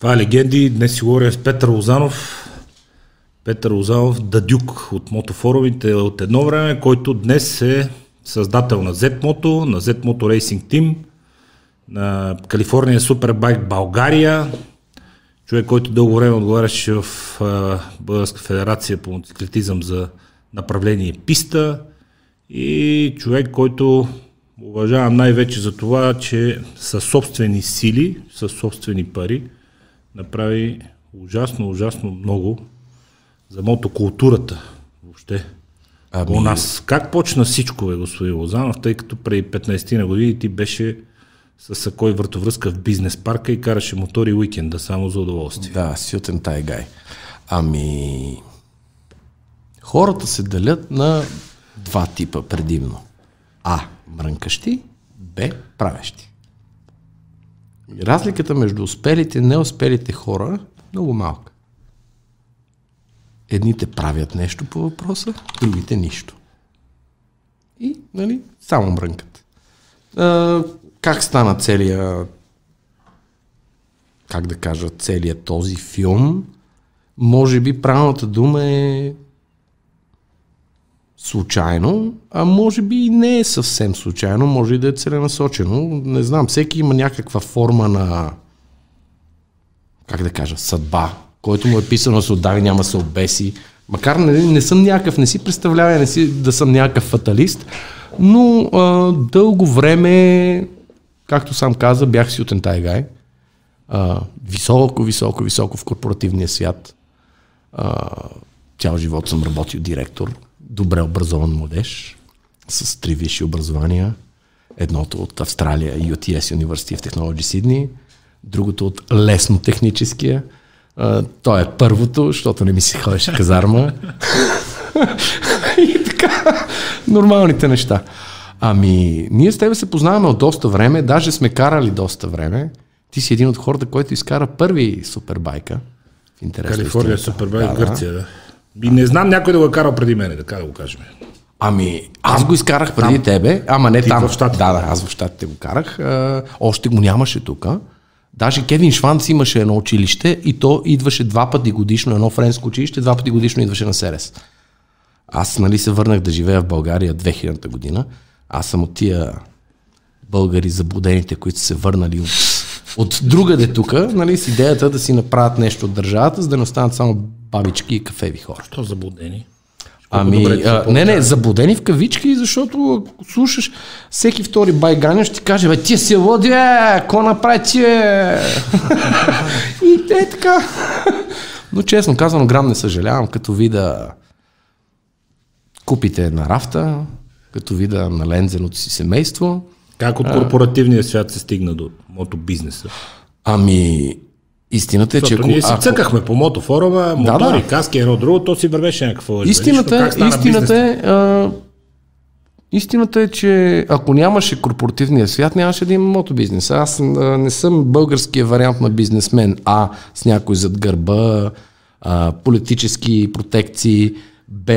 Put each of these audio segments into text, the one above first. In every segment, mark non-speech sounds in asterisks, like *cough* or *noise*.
Това е легенди. Днес си говоря с Петър Лозанов. Петър Лозанов, Дадюк от мотофорумите от едно време, който днес е създател на Z-Moto, на Z-Moto Racing Team, на Калифорния Супербайк България, човек, който дълго време отговаряше в Българска федерация по мотоциклетизъм за направление писта и човек, който уважавам най-вече за това, че със собствени сили, със собствени пари, направи ужасно, ужасно много за мотокултурата въобще. Ами... У нас. Как почна всичко, бе, господин Лозанов, тъй като преди 15 на години ти беше с Акой въртовръзка в бизнес парка и караше мотори уикенда само за удоволствие. Да, сютен тай гай. Ами, хората се делят на два типа предимно. А. Мрънкащи. Б. Правещи. Разликата между успелите и неуспелите хора е много малка. Едните правят нещо по въпроса, другите нищо. И, нали, само мрънкат. А, как стана целият, как да кажа, целият този филм? Може би правилната дума е случайно, а може би и не е съвсем случайно, може и да е целенасочено. Не знам, всеки има някаква форма на, как да кажа, съдба, който му е писано се отдави, няма се обеси. Макар не, не съм някакъв, не си представлява не си, да съм някакъв фаталист, но а, дълго време, както сам каза, бях си от. А, високо, високо, високо в корпоративния свят. А, цял живот съм работил директор добре образован младеж с три висши образования. Едното от Австралия, UTS University of Technology Sydney, другото от лесно техническия. той е първото, защото не ми се ходеше казарма. и така, нормалните неща. Ами, ние с тебе се познаваме от доста време, даже сме карали доста време. Ти си един от хората, който изкара първи супербайка. В Калифорния супербайк да, Гърция, да. И не знам някой да го е карал преди мене, така да го кажем. Ами, аз го изкарах преди там, тебе, ама не там. В щатите. Да, да, аз в щатите го карах. А, още го нямаше тук. Даже Кевин Шванц имаше едно училище и то идваше два пъти годишно, едно френско училище, два пъти годишно идваше на Серес. Аз нали се върнах да живея в България 2000-та година. Аз съм от тия българи заблудените, които са се върнали от, от другаде тук, нали, с идеята да си направят нещо от държавата, за да не останат само бабички и кафеви хора. Що заблудени? Ами, а, не, не, заблудени в кавички, защото ако слушаш всеки втори байганя ще ти каже, бе, ти се води, е, ко направи ти? И те така. Но честно казано, грам не съжалявам, като вида купите на рафта, като вида на лензеното си семейство. Как от корпоративния свят се стигна до мотобизнеса? Ами, Истината е, че ако... Ние си ако... цъкахме по мотофорума, мотори, да, да. каски, едно друго, то си вървеше някакво. Истината, Нищо, истината е, а, Истината е, че ако нямаше корпоративния свят, нямаше да има мотобизнес. Аз не съм българския вариант на бизнесмен, а с някой зад гърба, а, политически протекции, Б,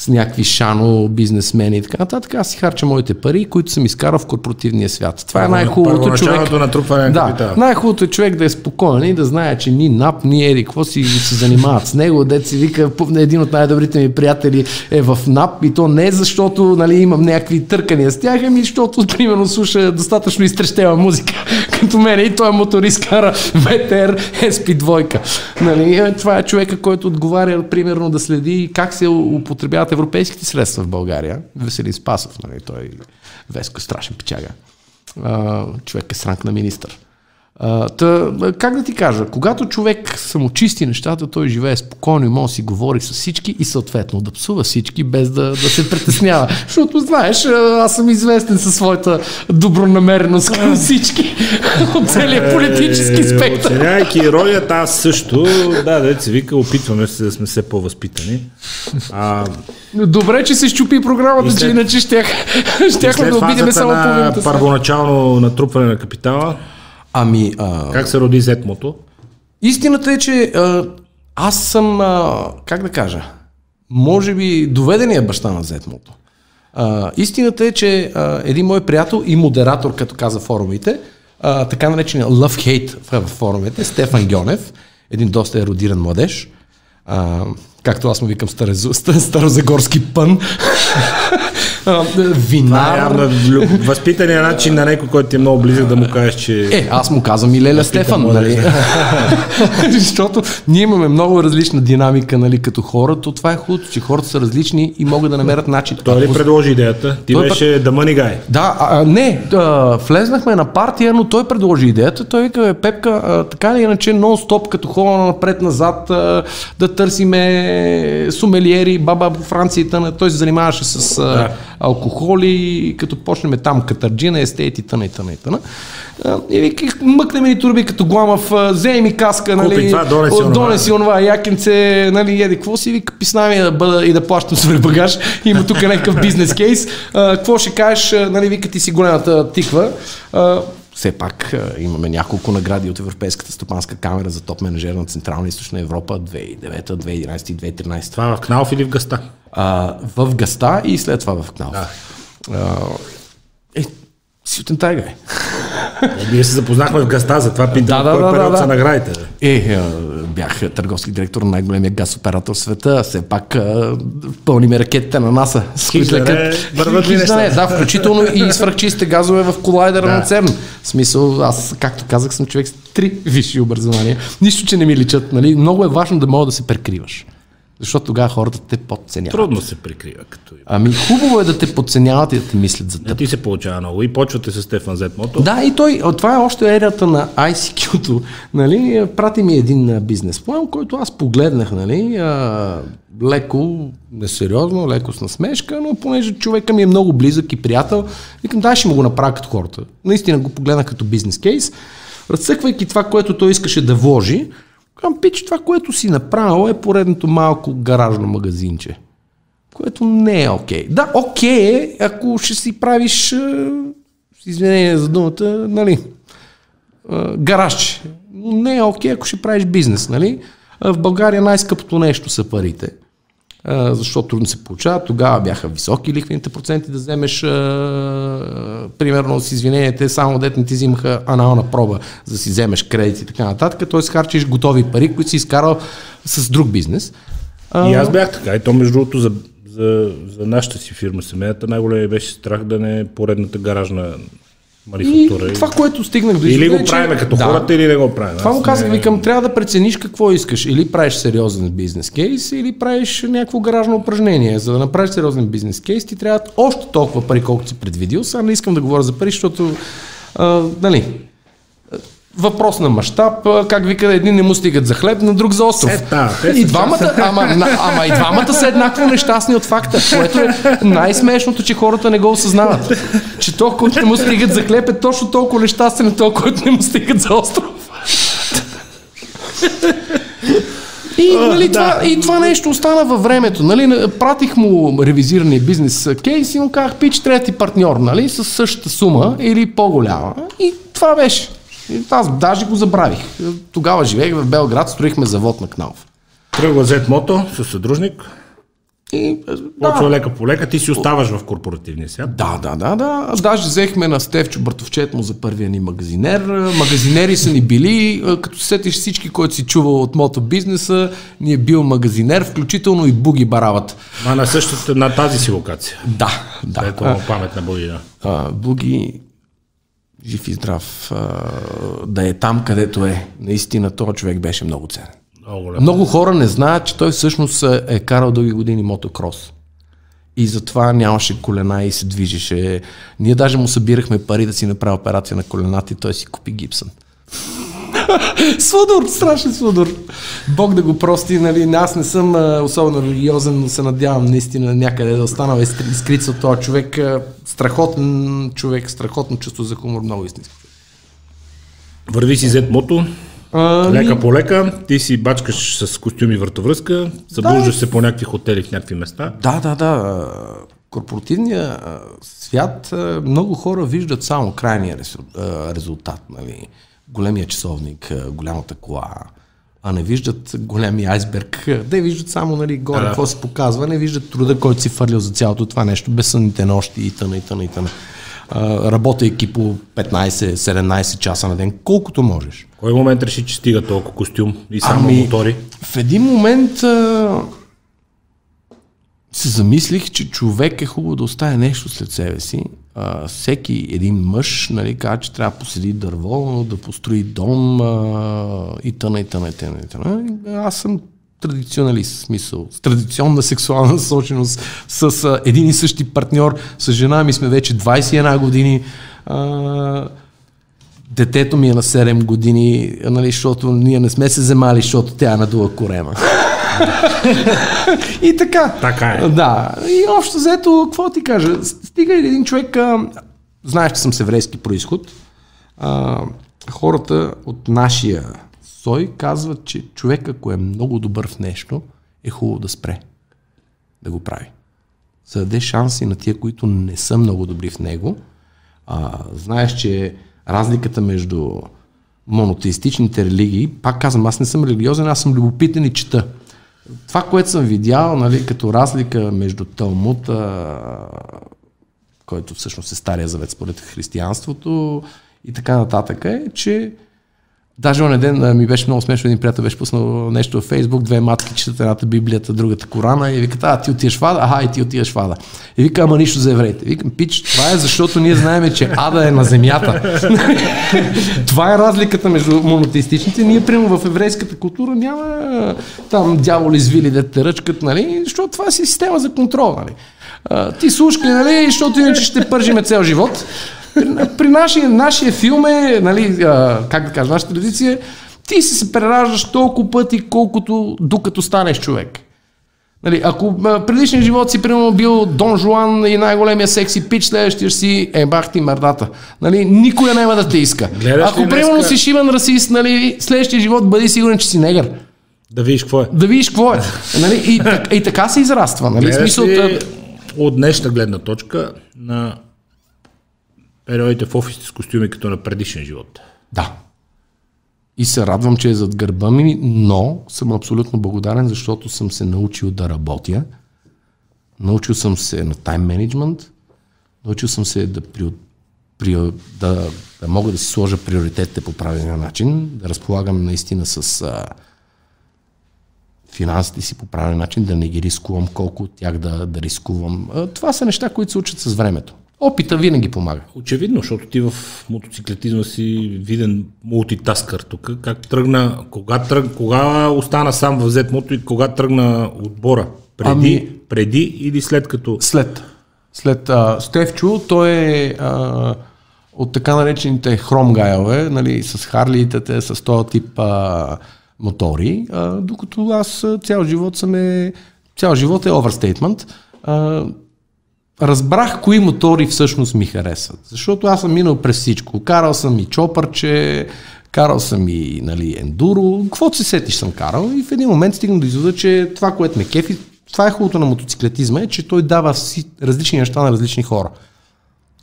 с някакви шано бизнесмени и така нататък. Аз си харча моите пари, които съм изкарал в корпоративния свят. Това е най-хубавото човек. На да, най-хубавото е човек да е спокоен и да знае, че ни НАП, ни Ери, какво си се занимават с него. Дет си вика, един от най-добрите ми приятели е в НАП и то не защото нали, имам някакви търкания с тях, ами защото *laughs* примерно слуша достатъчно изтрещева музика *laughs* като мен и той е моторист, кара ВТР SP2. Нали, това е човека, който отговаря примерно да следи как се употребяват европейските средства в България. Веселин Спасов, нали, той Веско страшен печага. човек е сранк на министър. А, та, как да ти кажа, когато човек самочисти нещата, той живее спокойно и може да си говори с всички и съответно да псува всички, без да, да се притеснява. Защото, знаеш, аз съм известен със своята добронамереност към всички от целият политически спектър. Оценявайки ролята, аз също, да, да се вика, опитваме се да сме все по-възпитани. А... Добре, че се щупи програмата, след... че иначе щях, щяхме да обидиме само половината. Първоначално натрупване на капитала, Ами. А... Как се роди Зетмото? Истината е, че а, аз съм, а, как да кажа, може би доведения баща на Зетмото. А, истината е, че а, един мой приятел и модератор, като каза форумите, а, така наречения love-hate в, форумите, Стефан Гьонев, един доста еродиран младеж, а, както аз му викам старозу, старозагорски пън, а, винар. Това е възпитания начин на някой, който ти е много близък да му кажеш, че... Е, аз му казвам и Леля Стефан, нали? *laughs* Защото ние имаме много различна динамика, нали, като хора, то това е хубавото, че хората са различни и могат да намерят начин. Той ли предложи идеята? Ти Той беше да мъни гай. Да, а, не, а, влезнахме на партия, но той предложи идеята. Той вика, бе, Пепка, а, така или иначе, нон-стоп, като хора напред-назад, да търсиме сумелиери, баба в Франция и тъна. Той се занимаваше с Да. алкохоли, като почнем там катарджина, естейт и тъна и тъна и тъна. И вика, мъкне ми турби като гламав, вземи ми каска, нали, това, донеси онова. донеси онова, якенце, нали, еди, какво си, вика, писна ми да бъда и да плащам свой багаж, има тук някакъв бизнес кейс, какво ще кажеш, нали, вика, ти си голямата тиква, все пак а, имаме няколко награди от Европейската стопанска камера за топ менеджер на Централна и Източна Европа 2009, 2011 и 2013. Това в Кнауф или в Гъста? А, в Гаста и след това в Кнал. Да. Е, сютен тайга е. Е, Ние се запознахме в Гъста, затова питам Да, да, кой да, период да, са да. наградите. бе. Е, а, бях търговски директор на най-големия газ оператор в света. Все пак а, пълниме ракетите на НАСА. *laughs* с които Хитлер е, летят. върват ли е, нещата? Да, включително и свръхчистите газове в колайдера Да. на ЦЕРН. В смисъл, аз, както казах, съм човек с три висши образования. Нищо, че не ми личат. Нали? Много е важно да мога да се прекриваш. Защото тогава хората те подценяват. Трудно се прикрива като има. Ами хубаво е да те подценяват и да те мислят за А теб. ти се получава много. И почвате с Стефан Зетмото. Да, и той, а, това е още ерата на ICQ-то. Нали? Прати ми един а, бизнес план, който аз погледнах, нали? А, леко, несериозно, леко с насмешка, но понеже човека ми е много близък и приятел, викам, дай ще му го направя като хората. Наистина го погледнах като бизнес кейс, разцъквайки това, което той искаше да вложи, към пич, това, което си направил е поредното малко гаражно магазинче което не е окей. Да, окей е, ако ще си правиш, а, с извинение за думата, нали, а, гаражче. Но не е окей, ако ще правиш бизнес, нали. В България най-скъпото нещо са парите, а, защото трудно се получава. Тогава бяха високи лихвените проценти да вземеш, а, примерно с извинението, само дете не ти взимаха анална проба, за да си вземеш кредит и така нататък. Т.е. харчиш готови пари, които си изкарал с друг бизнес. И аз бях така. И то между другото за, за, за нашата си фирма, семейната, най-големия беше страх да не е поредната гаражна И манифактура. това, което стигнах до Или го правиме като да. хората, или не го правим. Това му казах, не- викам, трябва да прецениш какво искаш. Или правиш сериозен бизнес кейс, или правиш някакво гаражно упражнение. За да направиш сериозен бизнес кейс, ти трябва още толкова пари, колкото си предвидил. Сега не искам да говоря за пари, защото, а, нали, въпрос на мащаб, как вика, един не му стигат за хлеб, на друг за остров. Е, да, и двамата, ама, на- ама и двамата са еднакво нещастни от факта, което е най-смешното, че хората не го осъзнават. Че то, който не му стигат за хлеб, е точно толкова нещастен, на то, който не му стигат за остров. И, нали, да. това, и това нещо остана във времето. Нали, пратих му ревизирани бизнес кейс и му казах, пич, трети партньор, нали, с същата сума или по-голяма. И това беше. И аз даже го забравих. Тогава живеех в Белград, строихме завод на Кнауф. Тръгва Зетмото със съдружник. И, Почва да, лека по лека. Ти си оставаш в корпоративния свят. да, да, да, да. Даже взехме на Стевчо Братовчет му за първия ни магазинер. Магазинери са ни били, като се сетиш всички, който си чувал от мото бизнеса, ни е бил магазинер, включително и Буги Барават. А на същата, на тази си локация. Да, да. Ето памет на Богина. а, Буги жив и здрав, а, да е там, където е. Наистина, този човек беше много ценен. Много. Много хора не знаят, че той всъщност е карал дълги години мотокрос. И затова нямаше колена и се движеше. Ние даже му събирахме пари да си направи операция на колената и той си купи гипсън. *laughs* Сводор, страшен сводор. Бог да го прости, нали, аз не съм а, особено религиозен, но се надявам наистина някъде да останал изкри- изкрит от този човек. А, страхотен човек, страхотно чувство за хумор, много истински. Върви си Зетмото. А, Лека по лека. Ти си бачкаш с костюми въртовръзка. Събуждаш се по някакви хотели в някакви места. Да, да, да. Корпоративния а, свят, много хора виждат само крайния резултат. Нали? Големия часовник, голямата кола, а не виждат големия айсберг. *laughs* Те виждат само нали, горе Да. какво се показва, не виждат труда, който си фърлил за цялото това нещо, безсънните нощи и тъна, и тъна, и тъна. работейки по 15-17 часа на ден, колкото можеш. Кой момент реши, че стига толкова костюм и само Ами, мотори? В един момент а, се замислих, че човек е хубаво да оставя нещо след себе си. А, всеки един мъж нали, казва, че трябва да посади дърво, да построи дом а, и тъна, и тъна, и тъна, и тъна. Аз съм традиционалист, смисъл, с традиционна сексуална насоченост, с а, един и същи партньор, с жена ми сме вече 21 години. А, детето ми е на 7 години, нали, защото ние не сме се вземали, защото тя е надула корема. *laughs* и така. Така е. Да. И общо взето, какво ти кажа? Стига един човек, а, знаеш, че съм с еврейски происход, а, хората от нашия сой казват, че човек, ако е много добър в нещо, е хубаво да спре да го прави. За да даде шанси на тия, които не са много добри в него. А, знаеш, че разликата между монотеистичните религии, пак казвам, аз не съм религиозен, аз съм любопитен и чета. Това, което съм видял, нали, като разлика между Талмута, който всъщност е Стария завет според християнството и така нататък, е, че Даже онен ден ми беше много смешно, един приятел беше пуснал нещо в Фейсбук, две матки четат едната Библията, другата Корана и вика, а ти отиваш в Ада, аха и ти отиваш в Ада. И вика, ама нищо за евреите. Викам, пич, това е защото ние знаем, че Ада е на земята. *laughs* това е разликата между монотеистичните. Ние, примерно, в еврейската култура няма там дяволи звили да те ръчкат, нали? Защото това си система за контрол, нали? А, ти слушкай, нали? Защото иначе ще пържиме цял живот. При, нашия, нашия филм е, нали, а, как да кажа, нашата традиция, ти си се прераждаш толкова пъти, колкото докато станеш човек. Нали, ако предишния живот си примерно бил Дон Жуан и най-големия секси пич, следващия си е бах ти мърдата. Нали, никой няма да те иска. Гледаш ако примерно днеска- си шиван расист, нали, следващия живот бъди сигурен, че си негър. Да видиш какво е. Да видиш какво е. Нали, и, *laughs* и така се израства. Нали, Гледаш смисъл, от днешна гледна точка на периодите в офисите с костюми като на предишен живот. Да. И се радвам, че е зад гърба ми, но съм абсолютно благодарен, защото съм се научил да работя. Научил съм се на тайм менеджмент. Научил съм се да, при, при, да, да мога да си сложа приоритетите по правилния начин, да разполагам наистина с а, финансите си по правилен начин, да не ги рискувам, колко от тях да, да рискувам. А, това са неща, които се учат с времето. Опита винаги помага. Очевидно, защото ти в мотоциклетизма си виден мултитаскър тук. Как тръгна, кога, тръг, кога остана сам в Z мото и кога тръгна отбора? Преди, Ами- преди или след като... След. След а, Стевчо, той е а, от така наречените хромгайлове, нали, с харлиите, с този тип а, мотори, а, докато аз цял живот съм е, цял живот е оверстейтмент. Разбрах кои мотори всъщност ми харесват. Защото аз съм минал през всичко. Карал съм и чопърче, карал съм и нали, ендуро, каквото се сетиш съм карал и в един момент стигна до извода, че това, което ме кефи, това е хубавото на мотоциклетизма, е, че той дава си, различни неща на различни хора.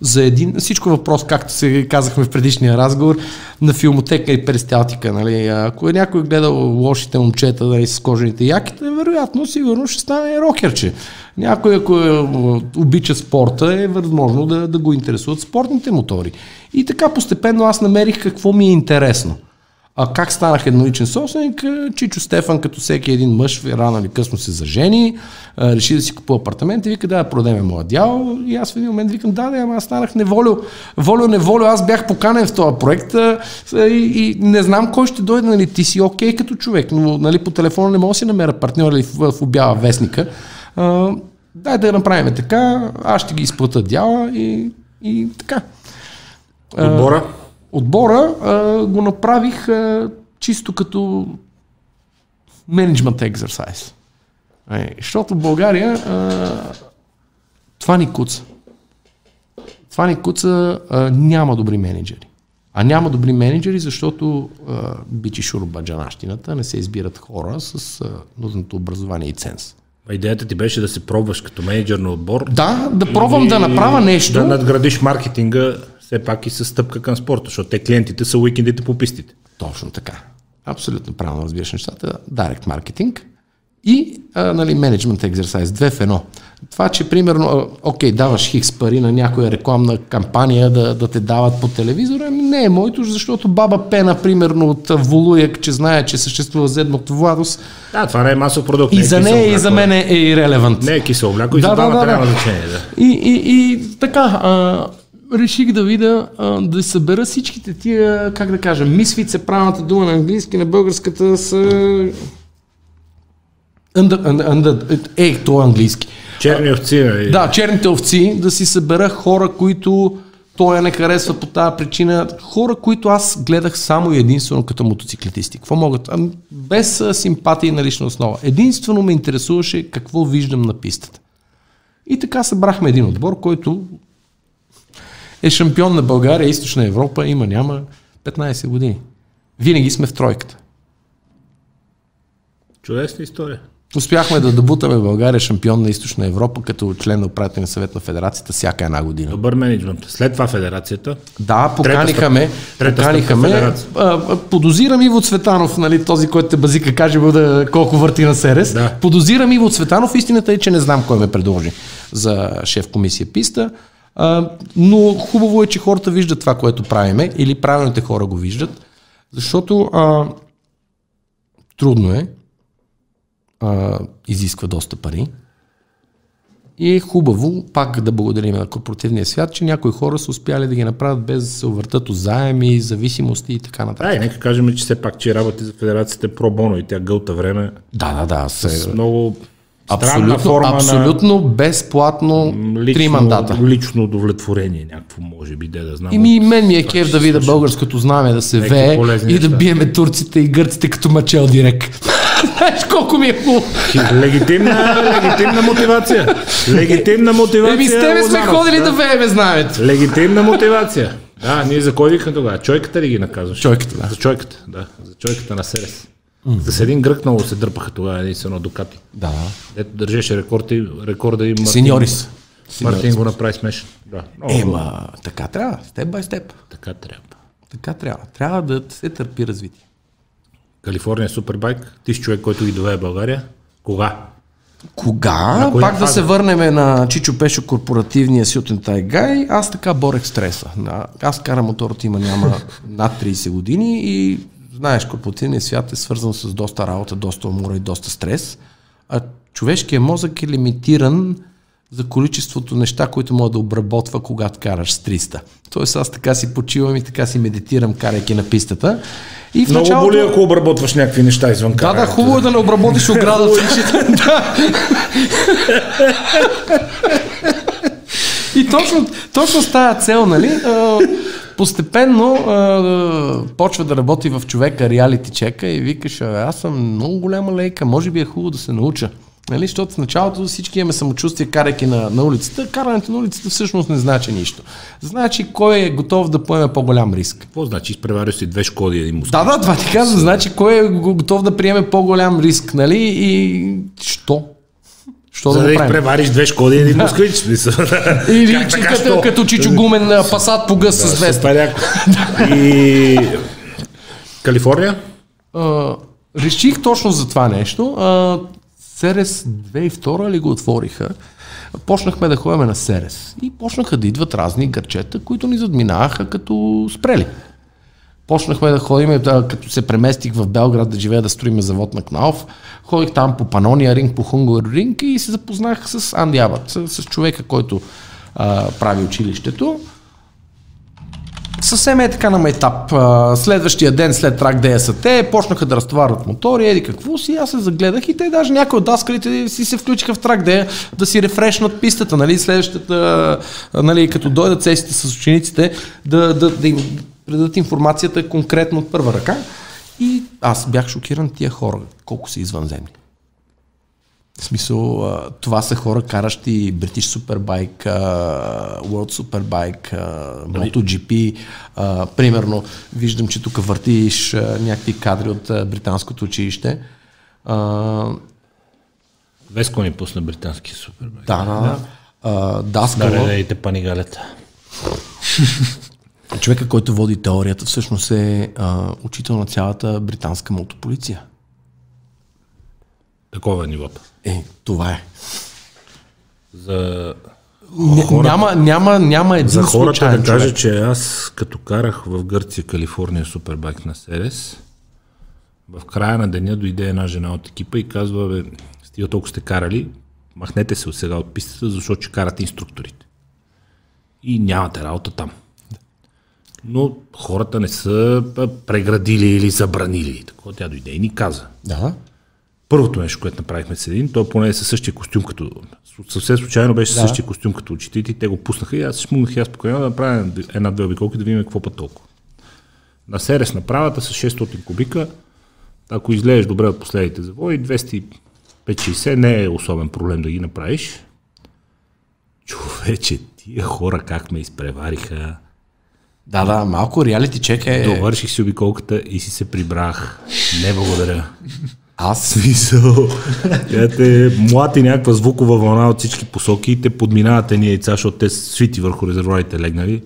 За един, всичко въпрос, както се казахме в предишния разговор, на филмотека и перисталтика. Нали? Ако е някой гледал лошите момчета нали, с кожените яките, вероятно, сигурно ще стане рокерче. Някой, ако е, обича спорта, е възможно да, да го интересуват спортните мотори. И така постепенно аз намерих какво ми е интересно. А как станах едноличен собственик? Е, Чичо Стефан, като всеки един мъж, рано или късно се зажени, а, реши да си купува апартамент и вика, да, продеме моя дял. И аз в един момент викам, да, да, ама аз станах неволю. Волю, неволю, аз бях поканен в този проект а, и, и не знам кой ще дойде, нали, ти си окей като човек, но нали, по телефона не мога да си намеря партньор или в, в обява вестника. А, дай да направим така, аз ще ги изплата дяла и, и така. Отбора? Отбора а, го направих а, чисто като менеджмент екзерсайз. Защото в България а, това ни куца. Това ни куца а, няма добри менеджери. А няма добри менеджери, защото а, бичи шурбаджанащината, не се избират хора с а, нужното образование и ценз. Идеята ти беше да се пробваш като менеджер на отбор. Да, да пробвам и да направя нещо. Да надградиш маркетинга все пак и с стъпка към спорта, защото те клиентите са уикендите по пистите. Точно така. Абсолютно правилно разбираш нещата. Direct маркетинг и а, нали, менеджмент екзерсайз, две в едно. Това, че примерно, окей, даваш хикс пари на някоя рекламна кампания да, да те дават по телевизора, ами не е моето, защото баба Пена, примерно от Волуяк, че знае, че съществува зедното Владос. Да, това не е масов продукт. И е за нея, и за мен е ирелевант. Не е кисело мляко и Да, за двамата да, да. няма значение. Да. И, и, и така, а, реших да видя, а, да събера всичките тия, как да кажа, мисвице, правилната дума на английски, на българската са... Under, under, under, е, то е английски. Черни овци, нали? Да, черните овци, да си събера хора, които той я не харесва по тази причина. Хора, които аз гледах само и единствено като мотоциклетисти. Какво могат? Ами, без симпатии на лична основа. Единствено ме интересуваше какво виждам на пистата. И така събрахме един отбор, който е шампион на България, Източна Европа, има, няма 15 години. Винаги сме в тройката. Чудесна история. Успяхме да дебутаме в България шампион на Източна Европа като член на управителния съвет на федерацията всяка една година. Добър менеджмент. След това федерацията. Да, поканиха ме. Поканиха ме. Подозирам Иво Цветанов, нали, този, който те базика, каже да, колко върти на Серес. Да. Подозирам Иво Цветанов. Истината е, че не знам кой ме предложи за шеф комисия писта. А, но хубаво е, че хората виждат това, което правиме, или правилните хора го виждат, защото а, трудно е, а, изисква доста пари. И е хубаво пак да благодарим на корпоративния свят, че някои хора са успяли да ги направят без да се увъртат от заеми, зависимости и така нататък. Да, и нека кажем, че все пак, че работи за федерацията е про боно и тя гълта време Да, да, да. с Се, много странна абсолютно, форма абсолютно безплатно на три лично, мандата. лично удовлетворение, някакво може би, де да знам. И ми, мен ми е кеф да видя българското знаме да се вее и да биеме турците и гърците като мачел директ. Знаеш колко ми е хубаво. Легитимна, легитимна мотивация. Легитимна мотивация. Еми с тебе сме ходили да вееме знаемето. Легитимна мотивация. Да, ние за кой викахме тогава? Чойката ли ги наказваш? Чойката, да. За чойката, да. За чойката на Серес. С един грък много се дърпаха тогава единствено Дукати. Да, да. Дето държеше рекорд и, рекорда и Мартин, Сеньорис. Мартин го направи смешен. Да, много. Ема, така трябва, степ бай степ. Така трябва. Така трябва. Трябва да се търпи развитие. Калифорния Супербайк, ти си човек, който ги доведе в България. Кога? Кога? Пак да фаза? се върнем на Чичо Пешо корпоративния Сютен Тайгай. Аз така борех стреса. Аз карам мотор от има няма *laughs* над 30 години и знаеш, корпоративният свят е свързан с доста работа, доста умора и доста стрес. А човешкият мозък е лимитиран за количеството неща, които мога да обработва, когато караш с 300. Тоест аз така си почивам и така си медитирам, карайки на пистата. И в Много началото... боли, ако обработваш някакви неща извън Да, да, карането. хубаво е да не обработиш *laughs* оградата. Да. И точно, точно с тая цел, нали, постепенно а, почва да работи в човека реалити чека и викаш, «Абе, аз съм много голяма лейка, може би е хубаво да се науча. Нали, защото в началото всички имаме самочувствие, карайки на, на улицата. Карането на улицата всъщност не значи нищо. Значи кой е готов да поеме по-голям риск. Какво значи? Изпревариш си две шкоди и един москвич. Да, да, това ти казвам. Значи, кой е го- готов да приеме по-голям риск, нали? И що? Що За да да изпревариш две шкоди и един москвич. смисъл. *laughs* Или Как че така, като, що? като Чичо Гумен пасат по гъс с веста. *laughs* И Калифорния? А, реших точно за това нещо. А, Серес 2002 ли го отвориха? Почнахме да ходим на Серес. И почнаха да идват разни гърчета, които ни задминаваха като спрели. Почнахме да ходим, да, като се преместих в Белград да живея да строиме завод на Кнауф. Ходих там по Панония ринг, по Хунгар ринг и се запознах с Анди Абът, с, с човека, който а, прави училището. Съвсем е така на майтап. Следващия ден след трак ДСТ почнаха да разтоварват мотори, еди какво си, аз се загледах и те даже някои от даскалите си се включиха в трак да, да си рефрешнат пистата, нали, следващата, нали, като дойдат сесите с учениците, да, да, да им предадат информацията конкретно от първа ръка. И аз бях шокиран тия хора, колко са извънземни. В смисъл, това са хора, каращи British Superbike, World Superbike, а, MotoGP. Примерно, виждам, че тук въртиш някакви кадри от британското училище. Веско ни пусна британски супербайк. да, да. А, Даскала, Даредейте панигалета. *laughs* човека, който води теорията, всъщност е а, учител на цялата британска мотополиция. Такова е нивото. Е, това е. За, Хората- Няма, няма, няма един за хората случайен да кажа, човек. че аз като карах в Гърция, Калифорния супербайк на Серес, в края на деня дойде една жена от екипа и казва, бе, стига толкова сте карали, махнете се от сега от пистата, защото ще карате инструкторите. И нямате работа там. Но хората не са преградили или забранили. Такова тя дойде и ни каза. Да. Първото нещо, което направихме с един, той поне е със същия костюм като... Съвсем случайно беше Да. същия костюм като учителите и те го пуснаха и аз се шмугнах и аз спокойно да направя една-две обиколки да видим какво път толкова. На Серес направата с 600 кубика, ако излезеш добре от последните завои, 250-60 не е особен проблем да ги направиш. Човече, тия хора как ме изпревариха. Да, да, малко реалити чек е... Довърших си обиколката и си се прибрах. Не благодаря. Аз Смисъл. *laughs* Те млати някаква звукова вълна от всички посоки и те подминават едни яйца, защото те свити върху резервуарите легнали.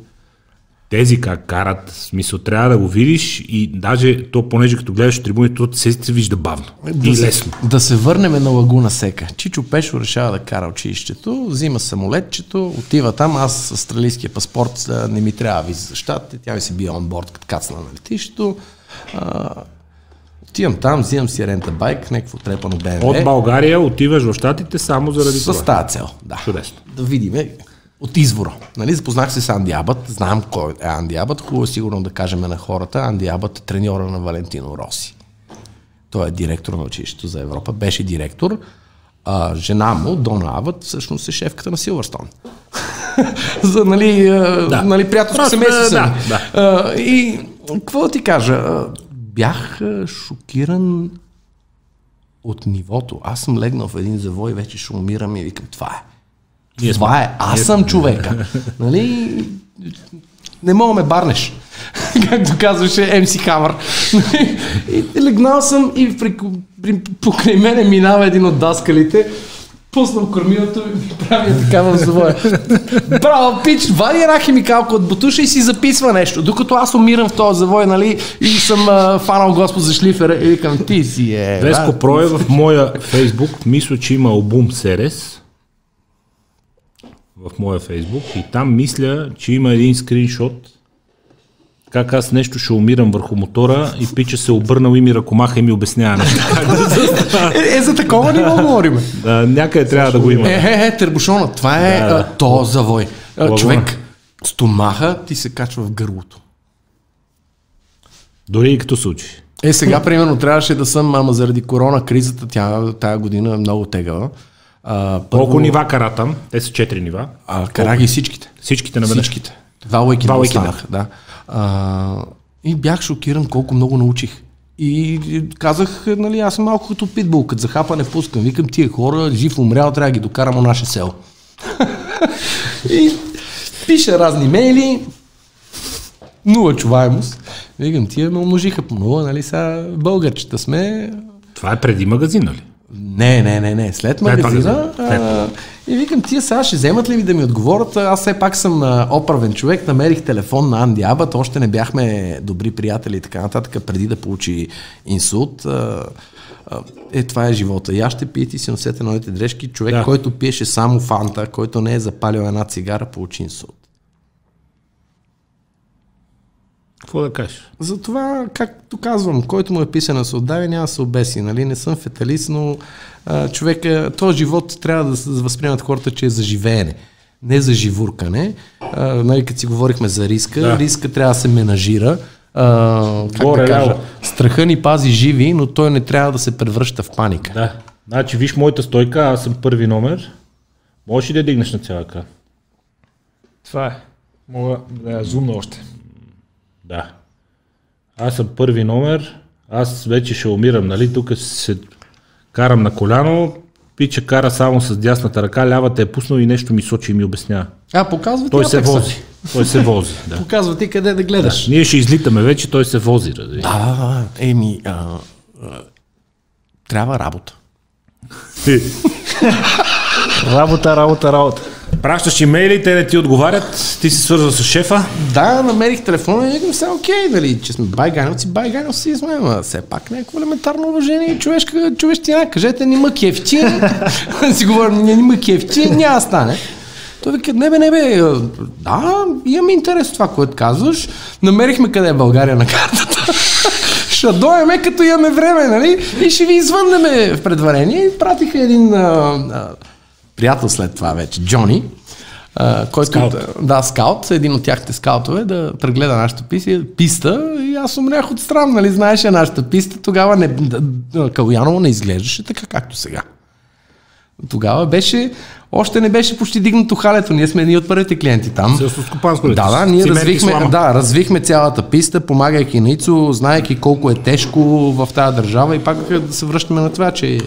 Тези как карат, смисъл, трябва да го видиш и даже то, понеже като гледаш трибуните, то се, се вижда бавно и се, лесно. да се върнем на Лагуна Сека. Чичо Пешо решава да кара училището, взима самолетчето, отива там, аз с австралийския паспорт не ми трябва виза за щатите, тя ми се бие онборд, като кацна на летището. Отивам там, взимам си рента байк, някакво трепано БМВ. От България отиваш в Штатите само заради С това. тази цел, да. Чудесно. Да видим от извора. Нали, запознах се с Анди Абът, знам кой е Анди Абът, хубаво е сигурно да кажем на хората. Анди Абът е треньора на Валентино Роси. Той е директор на училището за Европа, беше директор. А, жена му, Дона Абът, всъщност е шефката на Силвърстон. *laughs* за, нали, да. нали приятелско семейство. да, да. А, и какво ти кажа? Бях шокиран от нивото. Аз съм легнал в един завой, вече ще умирам и викам, това е. Ние сме. Това е. Аз съм човека. *laughs* нали? Не мога ме барнеш. *laughs* Както казваше МС Хамър. *laughs* и легнал съм и при, при, покрай мене минава един от даскалите. Пуснал кормилото и ми прави *laughs* така в завоя. Браво, пич, вади една химикалка от бутуша и си записва нещо. Докато аз умирам в този завой, нали, и съм а, фанал Господ за шлифера и викам, ти си е. Веско брат, Про е в моя фейсбук, мисля, че има албум Серес в моя фейсбук и там мисля, че има един скриншот как аз нещо ще умирам върху мотора и пича се обърнал и ми ръкомаха и ми обяснява нещо. Е, е, за такова ниво говорим. А, някъде трябва да го има. Е, е, е, тербушона, това е Да, да, да. да. то завой. Лагуна. човек, стомаха ти се качва в гърлото. Дори и като се учи. Е, сега, примерно, трябваше да съм, ама заради корона кризата, тя тая година е много тегава. А, Колко нива кара там? Те са четири нива. А, кара ги всичките. Всичките наведнъж. Всичките. Два уикенда Два уикенда. да. А, и бях шокиран колко много научих. И казах, нали, аз съм малко като питбул, като захапа не пускам. Викам, тия хора, жив умрял, трябва да ги докарам у наше село. *laughs* и пиша разни мейли, нула чуваемост. Викам, тия ме умножиха по нула, нали, сега българчета сме, Това е преди магазин, нали? Не, не, не, не. След След магазина. магазина. А, и викам, тия сега ще вземат ли ми да ми отговорят? Аз все пак съм а, оправен човек, намерих телефон на Анди Абът, още не бяхме добри приятели и така нататък, преди да получи инсулт. А, а, е, това е живота. И аз ще пиете си носете новите дрежки. Човек, Да. който пиеше само фанта, който не е запалил една цигара, получи инсулт. Какво да кажеш? Затова, както казвам, който му е писан да се отдави, няма да се обеси. Нали? Не съм феталист, но а, човека, този живот трябва да се възприемат хората, че е за живеене. Не за живуркане. А, нали, като си говорихме за риска, Да. риска трябва да се менажира. А, как Горе, да кажа, страха ни пази живи, но той не трябва да се превръща в паника. Да. Значи, виж моята стойка, аз съм първи номер. Можеш ли да я дигнеш на цяла крак? Това е. Мога да я зумна още. Да. Аз съм първи номер, аз вече ще умирам, нали? Тук се карам на коляно, пича кара само с дясната ръка, лявата е пуснал и нещо ми сочи и ми обяснява. А, показва ти Той се апекса. вози. Той се вози, да. Показва ти къде да гледаш. Ние ще излитаме вече, той се вози, разбира. Да, да, да. Еми, а, а, трябва работа. *laughs* Работа, работа, работа. Пращаш имейли, те не ти отговарят, ти се свързва с шефа. Да, намерих телефона и викам се, окей, нали, че сме байгановци, байгановци сме, ама все пак някакво елементарно уважение и човешка, човещина. Кажете, ни ма кефти, *laughs* си говорим, не ни ма кефти, няма да стане. Той вика, не бе, не бе, да, имам интерес това, което казваш. Намерихме къде е България на картата. *laughs* ще дойме като имаме време, нали? И ще ви извъннеме в предварение. И пратиха един а, а, приятел след това вече, Джони, а, който, Скаут. да, скаут, един от тяхните скаутове, да прегледа нашата писта, писта и аз умрях от страм, нали, знаеш я нашата писта, тогава не, Калуяново не изглеждаше така, както сега. Тогава беше, още не беше почти дигнато халето, ние сме едни от първите клиенти там. Селскостопанско? Да, да, ние развихме, слама. да, развихме цялата писта, помагайки на Ицо, знаеки колко е тежко в тази държава и пак да се връщаме на това, че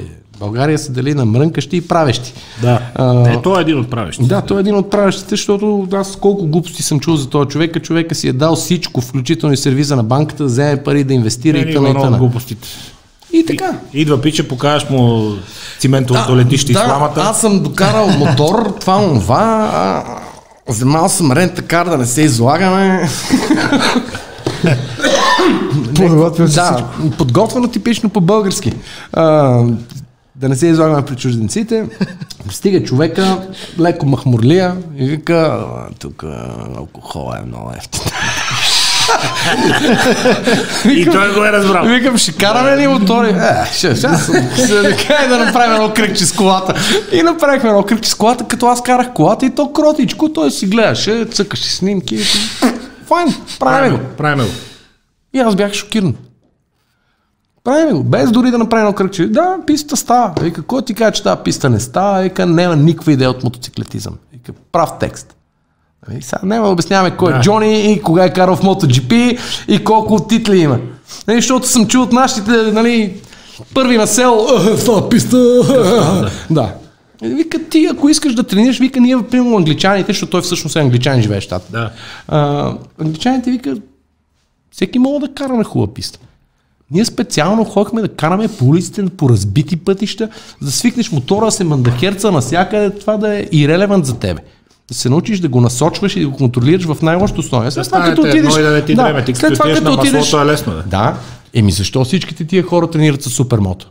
България се дели на мрънкащи и правещи. Да. А, е, той е един от правещите. Да, той е един от правещите, защото аз колко глупости съм чул за този човек, човека си е дал всичко, включително и сервиза на банката, да вземе пари да инвестира Не, и тъна и тъна. глупостите. И така. Идва пича, покажеш му циментовото летище и да, сламата. аз съм докарал мотор, това, това. а, Вземал съм рента кар да не се излагаме. Подготвил си Да, подготвено типично по-български. А, да не се излагаме при чужденците. Стига човека, леко махмурлия и вика, «А, тук алкохол е много ефтин. *laughs* И той го е разбрал. Викам, ще караме ли мотори? Е, ще, ще, да направим едно кръгче с колата. И направихме едно кръгче с колата, като аз карах колата и то кротичко, той си гледаше, цъкаше снимки. Файн, правим го. Правим го. И аз бях шокиран. Правим го, без дори да направим едно кръгче. Да, писта става. Вика, кой ти каже, че тази писта не става? Вика, няма никаква идея от мотоциклетизъм. Вика, прав текст. Нали, Сега няма обясняваме кой е Да. Джони и кога е карал в MotoGP и колко титли има. Нали, защото съм чул от нашите, нали, първи на село, «Е, в тази писта. *laughs* да. И Вика, ти ако искаш да тренираш, вика, ние, примерно, англичаните, защото той всъщност е англичанин, живее в щата. Да. А, англичаните вика, всеки мога да кара на хубава писта. Ние специално ходихме да караме по улиците, по разбити пътища, за да свикнеш мотора, да се мандахерца навсякъде, това да е ирелевант за тебе. Да се научиш да го насочваш и да го контролираш в най-лошото условие. След това, като отидеш... да като след това, като отидеш... е лесно, бе. Да. Еми защо всичките тия хора тренират с супермото?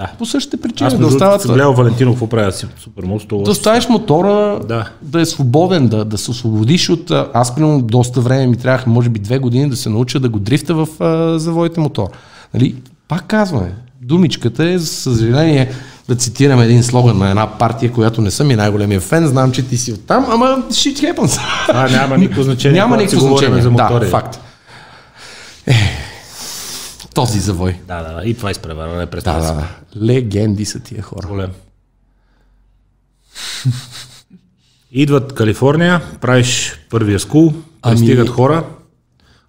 Да. По същите причини. Аз да остават... съм гледал Валентинов какво прави си супер мост. Да оставиш мотора Да. да е свободен, да, да се освободиш от... Аз, примерно, доста време ми трябваха, може би две години, да се науча да го дрифта в а, завоите мотор. Нали? Пак казваме, думичката е, за съжаление, да цитирам един слоган на една партия, която не съм и най-големия фен, знам, че ти си оттам, ама shit happens. А, няма никакво *laughs* значение. Няма никакво значение. За да, факт. Е, този завой. Да, да, да. И това изпреварване през Да, да, да. Легенди са тия хора. Голем. *laughs* Идват Калифорния, правиш първия скул, Ами- пристигат хора.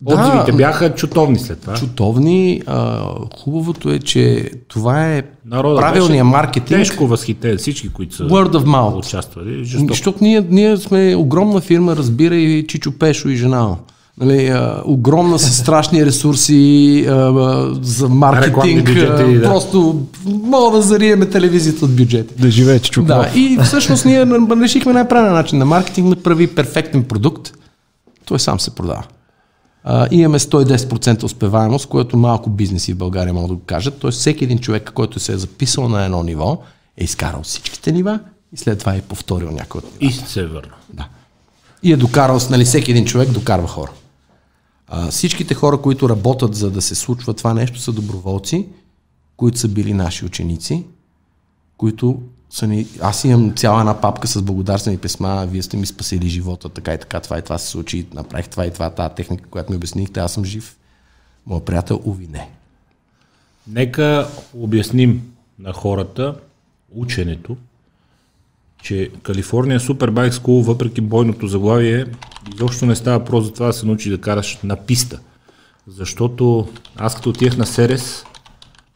Да. Отзивите бяха чутовни след това. чутовни. А, хубавото е, че това е Народът правилният маркетинг. Тежко възхитен всички, които са Word of mouth. участвали. Защото ние, ние сме огромна фирма, разбира и Чичо Пешо и жена. Нали, а, огромна с страшни ресурси а, а, за маркетинг. Бюджети, а, да. Просто мога да зариеме телевизията от бюджети. Да живее чучук. Да, и всъщност ние решихме най-правилен начин на маркетинг да прави перфектен продукт. Той сам се продава. А, имаме 110% успеваемост, което малко бизнеси в България могат да го кажат. Тоест всеки един човек, който се е записал на едно ниво, е изкарал всичките нива и след това е повторил някой от нива. И се върна. Да. И е докарал, нали, всеки един човек докарва хора. А, всичките хора, които работят за да се случва това нещо, са доброволци, които са били наши ученици, които са ни... Аз имам цяла една папка с благодарствени писма, вие сте ми спасили живота, така и така, това и това се случи, направих това и това, тази техника, която ми обяснихте, аз съм жив. Моят приятел, уви, не. Нека обясним на хората ученето, че Калифорния Superbike School, въпреки бойното заглавие, изобщо не става просто за това да се научи да караш на писта. Защото аз като отивах на Серес,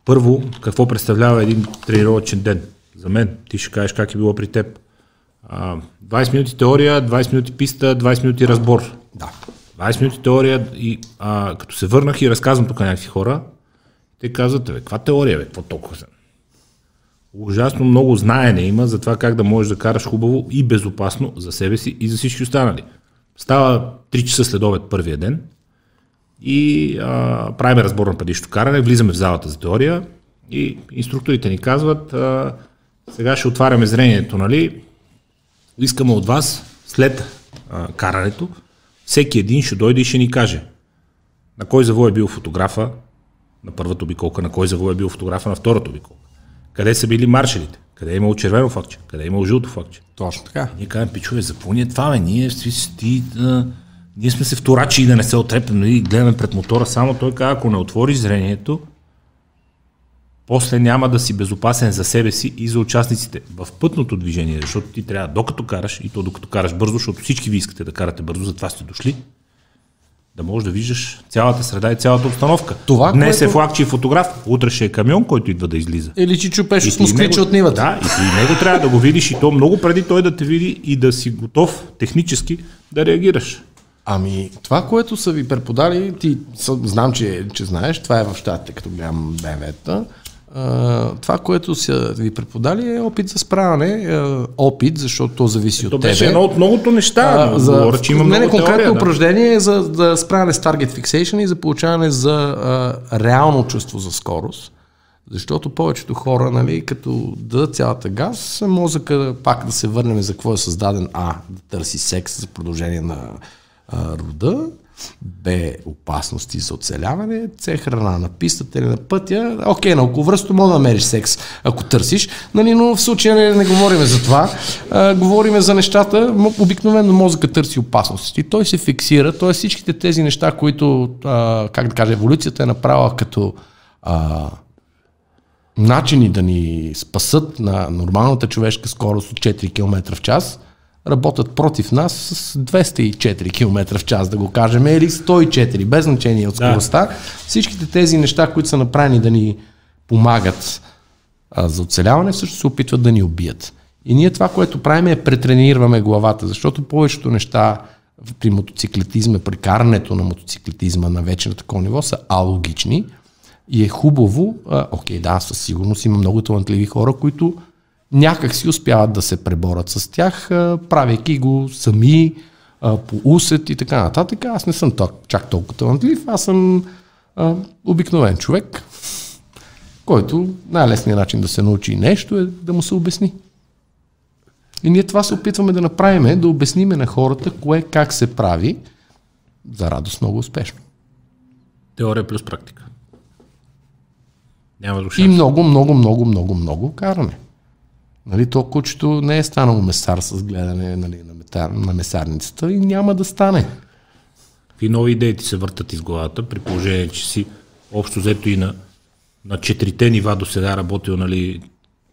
първо, какво представлява един тренировъчен ден? За мен, ти ще кажеш как е било при теб. А, 20 минути теория, 20 минути писта, 20 минути разбор. Да. 20 минути теория и а, като се върнах и разказвам тук на някакви хора, те казват, бе, каква теория, бе, какво толкова? Ужасно много знаене има за това как да можеш да караш хубаво и безопасно за себе си и за всички останали. Става 3 часа след обед първия ден и а, правим разбор на предишното каране, влизаме в залата за теория и инструкторите ни казват, а, сега ще отваряме зрението, нали? Искаме от вас след а, карането, всеки един ще дойде и ще ни каже на кой завой е бил фотографа на първата обиколка, на кой завой е бил фотографа на втората обиколка. Къде са били маршалите? Къде е имало червено факче? Къде е имало жълто факче? Точно така. Ние казваме, пичове, запълни е това, бе. Ние, си, а, ние сме се вторачи и да не се отрепнем, нали? гледаме пред мотора, само той казва, ако не отвориш зрението, после няма да си безопасен за себе си и за участниците в пътното движение, защото ти трябва, докато караш, и то докато караш бързо, защото всички ви искате да карате бързо, затова сте дошли, да можеш да виждаш цялата среда и цялата обстановка. Това, Днес което- е флагчи и фотограф, утре ще е камион, който идва да излиза. Или че чупеш И с него- от нивата. Да, и ти него трябва да го видиш и то много преди той да те види и да си готов технически да реагираш. Ами, това, което са ви преподали, ти съ- знам, че, че знаеш, това е в щатите, като гледам БМВ-та. Това, което са ви преподали е опит за справяне, а, опит, защото то зависи То от беше тебе. едно от многото неща. А, за, говоря, че има не, не, много конкретно теория, да. упражнение е за да справяне с target fixation и за получаване за а, реално чувство за скорост. Защото повечето хора, нали, като дадат цялата газ, мозъка пак да се върнем за какво е създаден А, да търси секс за продължение на а, рода, Б, опасности за оцеляване, С, храна на пистата или на пътя. Окей, на околовръсто мога да намериш секс, ако търсиш, нали, но в случая не, не говорим за това. А, говорим за нещата, обикновено мозъка търси опасности. Той се фиксира, т.е. всичките тези неща, които, а, как да кажа, еволюцията е направила като а, начини да ни спасат на нормалната човешка скорост от 4 км в час, работят против нас с 204 км в час, да го кажем, или 104, без значение от Да. скоростта. Всичките тези неща, които са направени да ни помагат а, за оцеляване, също се опитват да ни убият. И ние това, което правим е претренираме главата, защото повечето неща при мотоциклетизма, при карането на мотоциклетизма на вече на такова ниво са алогични и е хубаво, а, окей, да, със сигурност има много талантливи хора, които някак си успяват да се преборят с тях, правейки го сами, по усет и така нататък. Аз не съм чак толкова талантлив, аз съм а, обикновен човек, който най-лесният начин да се научи нещо е да му се обясни. И ние това се опитваме да направим, да обясниме на хората кое как се прави, за радост много успешно. Теория плюс практика. Няма друг И много, много, много, много, много каране. Нали, то кучето не е станало месар с гледане нали, на, метар, на месарницата и няма да стане. Какви нови идеи ти се въртат из главата, при положение, че си общо взето и на, на четирите нива до сега работил, нали,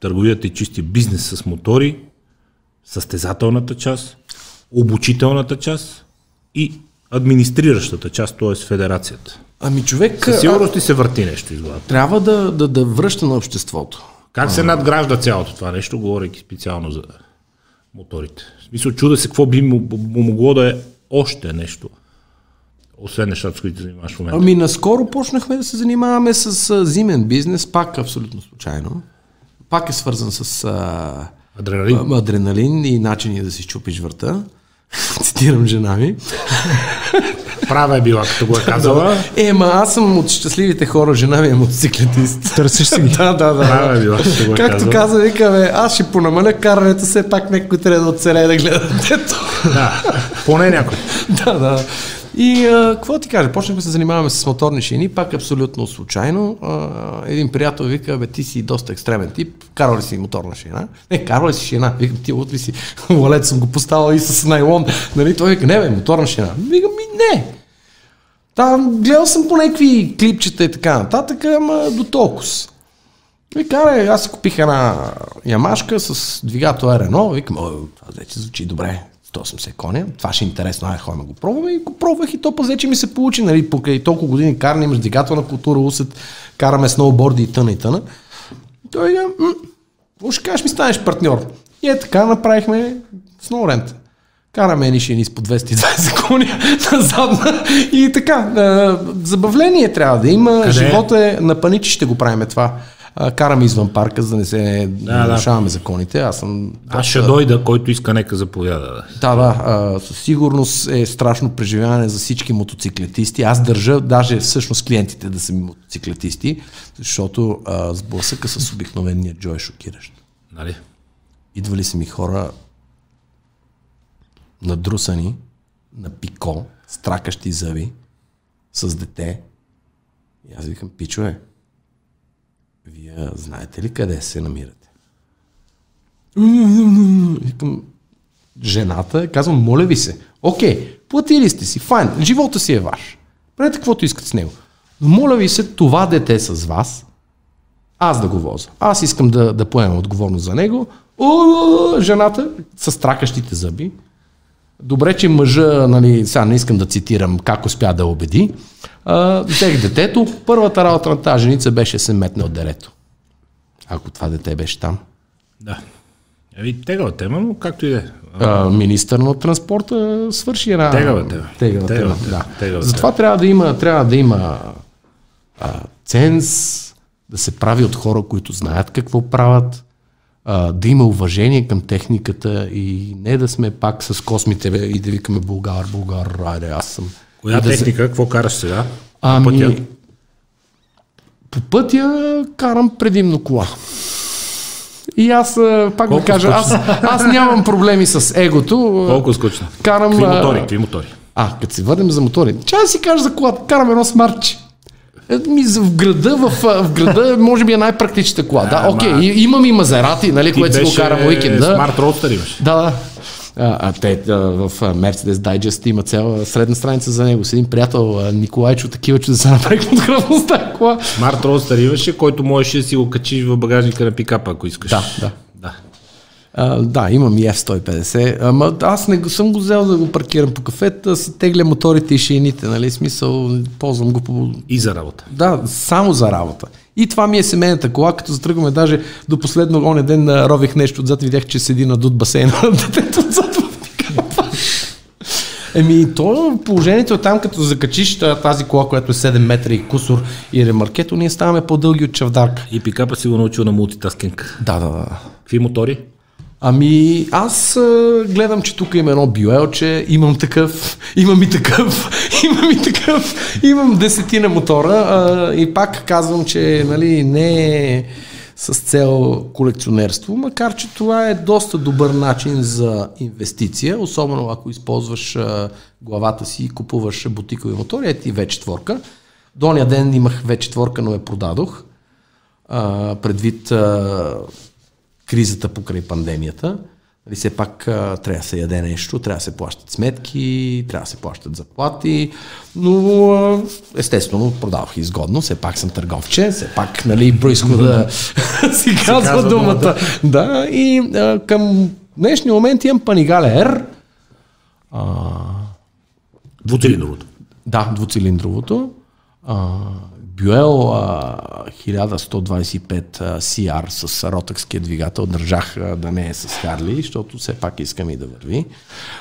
търговията и чистия бизнес с мотори, състезателната част, обучителната част и администриращата част, т.е. федерацията. Ами човек Със сигурност ти се върти нещо из главата. трябва да, да, да връща на обществото. Как се надгражда цялото това нещо, говорейки специално за моторите? В смисъл, чуда се какво би му, му могло да е още нещо, освен нещата, с които се занимаваш в момента. Ами наскоро почнахме да се занимаваме с а, зимен бизнес, пак абсолютно случайно. Пак е свързан с а, Адреналин. а, адреналин и начини да си чупиш врата. *laughs* Цитирам жена ми. Права е била, като го е *laughs* казала. Е, ма аз съм от щастливите хора, жена ми е мотоциклетист. Търсиш си ги. *laughs* да, да, да. Права е била, като го е Както каза, вика, бе, аз ще понамаля карането, все пак някой трябва да оцелее да гледа детето. Да, поне някой. *laughs* да, да. И а, какво ти кажа, почнахме да се занимаваме с моторни шини, пак абсолютно случайно. А, един приятел вика, бе, ти си доста екстремен тип, карал ли си моторна шина? Не, карал ли си шина? Викам, ти утре си валет съм го поставил и с найлон. Нали? Той вика, не бе, моторна шина. Викам, ми не. Там гледал съм по някакви клипчета и така нататък, ама до толкова. Вика, бе, аз си купих една ямашка с двигател R1, викам, това вече звучи добре, 180 коня, това ще е интересно, ай, ходим го пробваме и го пробвах и то пък вече ми се получи, нали, покрай толкова години каране, имаш двигателна култура, усет, караме сноуборди и тъна и тъна. Той вика, м, ще кажеш ми станеш партньор? И е така направихме сноурент. Караме едни шини с по 220 коня на задна и така. а, Забавление трябва да има. Къде? Живота е на паничи ще го правиме това. караме извън парка, за да не се да. нарушаваме законите. Аз съм... Аз ще дойда, който иска, нека заповяда. Да, да, а, със сигурност е страшно преживяване за всички мотоциклетисти. Аз държа даже всъщност клиентите да са ми мотоциклетисти, защото а, сблъсъка с обикновения Джо е шокиращ. Нали? Идвали са ми хора надрусани, на пико, стракащи зъби, с дете. И аз викам, пичове, вие знаете ли къде се намирате? Викам, жената, казвам, моля ви се, окей, платили сте си, файн, живота си е ваш. Правете каквото искате с него. Но моля ви се, това дете с вас, аз да го возя. Аз искам да, да поемам отговорност за него. О, жената с стракащите зъби. Добре, че мъжа, нали, сега не искам да цитирам как успя да убеди. А, взех детето. Първата работа на тази женица беше се метне от дерето. Ако това дете беше там. Да. Еми, тегава тема, но както и да е. Министър на транспорта свърши една... Тегава тема. Тегава Тегава тема, да. Тегава Затова трябва да има, трябва да има а, ценз, да се прави от хора, които знаят какво правят, а, да има уважение към техниката и не да сме пак с космите и да викаме Булгар, Булгар, айде, аз съм. Коя да се- техника, какво караш сега? Ами, Пътя? по пътя карам предимно кола. И аз, пак Колко да кажа, аз, аз нямам проблеми с егото. Колко скучно. Карам... Какви мотори? Какви мотори? А, като се върнем за мотори. Ча да си кажа за колата. Карам едно смарче. Ми, в града, в, в града може би е най-практичната кола. Да, окей, ма- и- имам и Мазерати, нали, което си го карам уикенда. Смарт Roadster имаш. Да, да. А, а те а, в Mercedes Digest има цяла средна страница за него. С един приятел, Николайчо, такива, че да се *laughs* направим от гръвността кола. Смарт Roadster имаше, който можеш да си го качиш в багажника на пикапа, ако искаш. Да, да. Да. А, да, имам и F-150. Ама аз не съм го взел да го паркирам по кафета, си тегля моторите и шейните, нали? Смисъл, ползвам го по И за работа. Да, само за работа. И това ми е семейната кола, като затръгваме даже до последно оня ден рових нещо отзад, видях, че седи на дуд басейна на *laughs* детето отзад в. Еми, то положението е там, като закачиш та- тази кола, която е 7 метра и кусор и ремаркето, ние ставаме по-дълги от чавдарка. И пикапа си го научил на мултитаскинг. Да, да, да. Какви мотори? Ами, аз гледам, че тук има едно биоелче, имам такъв, имам и такъв, *laughs* имам и такъв, имам десетина мотора а, и пак казвам, че нали, не е с цел колекционерство, макар че това е доста добър начин за инвестиция, особено ако използваш главата си и купуваш бутикови мотори, ето и V4. Дония ден имах V4, но я продадох а, предвид а, кризата покрай пандемията. Нали, все пак а, трябва да се яде нещо, трябва да се плащат сметки, трябва да се плащат заплати, но а, естествено продавах изгодно, все пак съм търговче, все пак нали, происхода *laughs* си казва думата. думата. Да, и а, към днешния момент имам Панигале R, Двуцилиндровото. да, двуцилиндровото. А, Бюел а, 1125 а, CR с ротъкския двигател държах да не е с Харли, защото все пак искам и да върви.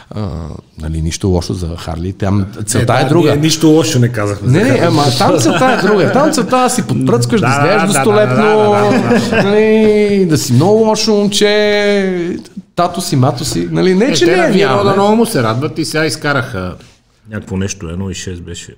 А, нали, нищо лошо за Харли. Там целта е, да, друга. Ние нищо лошо не казахме. Не, не, ама там целта е друга. Там целта е да си подпръцкаш, да, Да, изглеждаш да, достолепно, да, да, нали, да си много лошо момче, тато си, мато си. Нали, не, Е, че те не е няма. много му се радват и сега изкараха някакво нещо, 1,6 беше.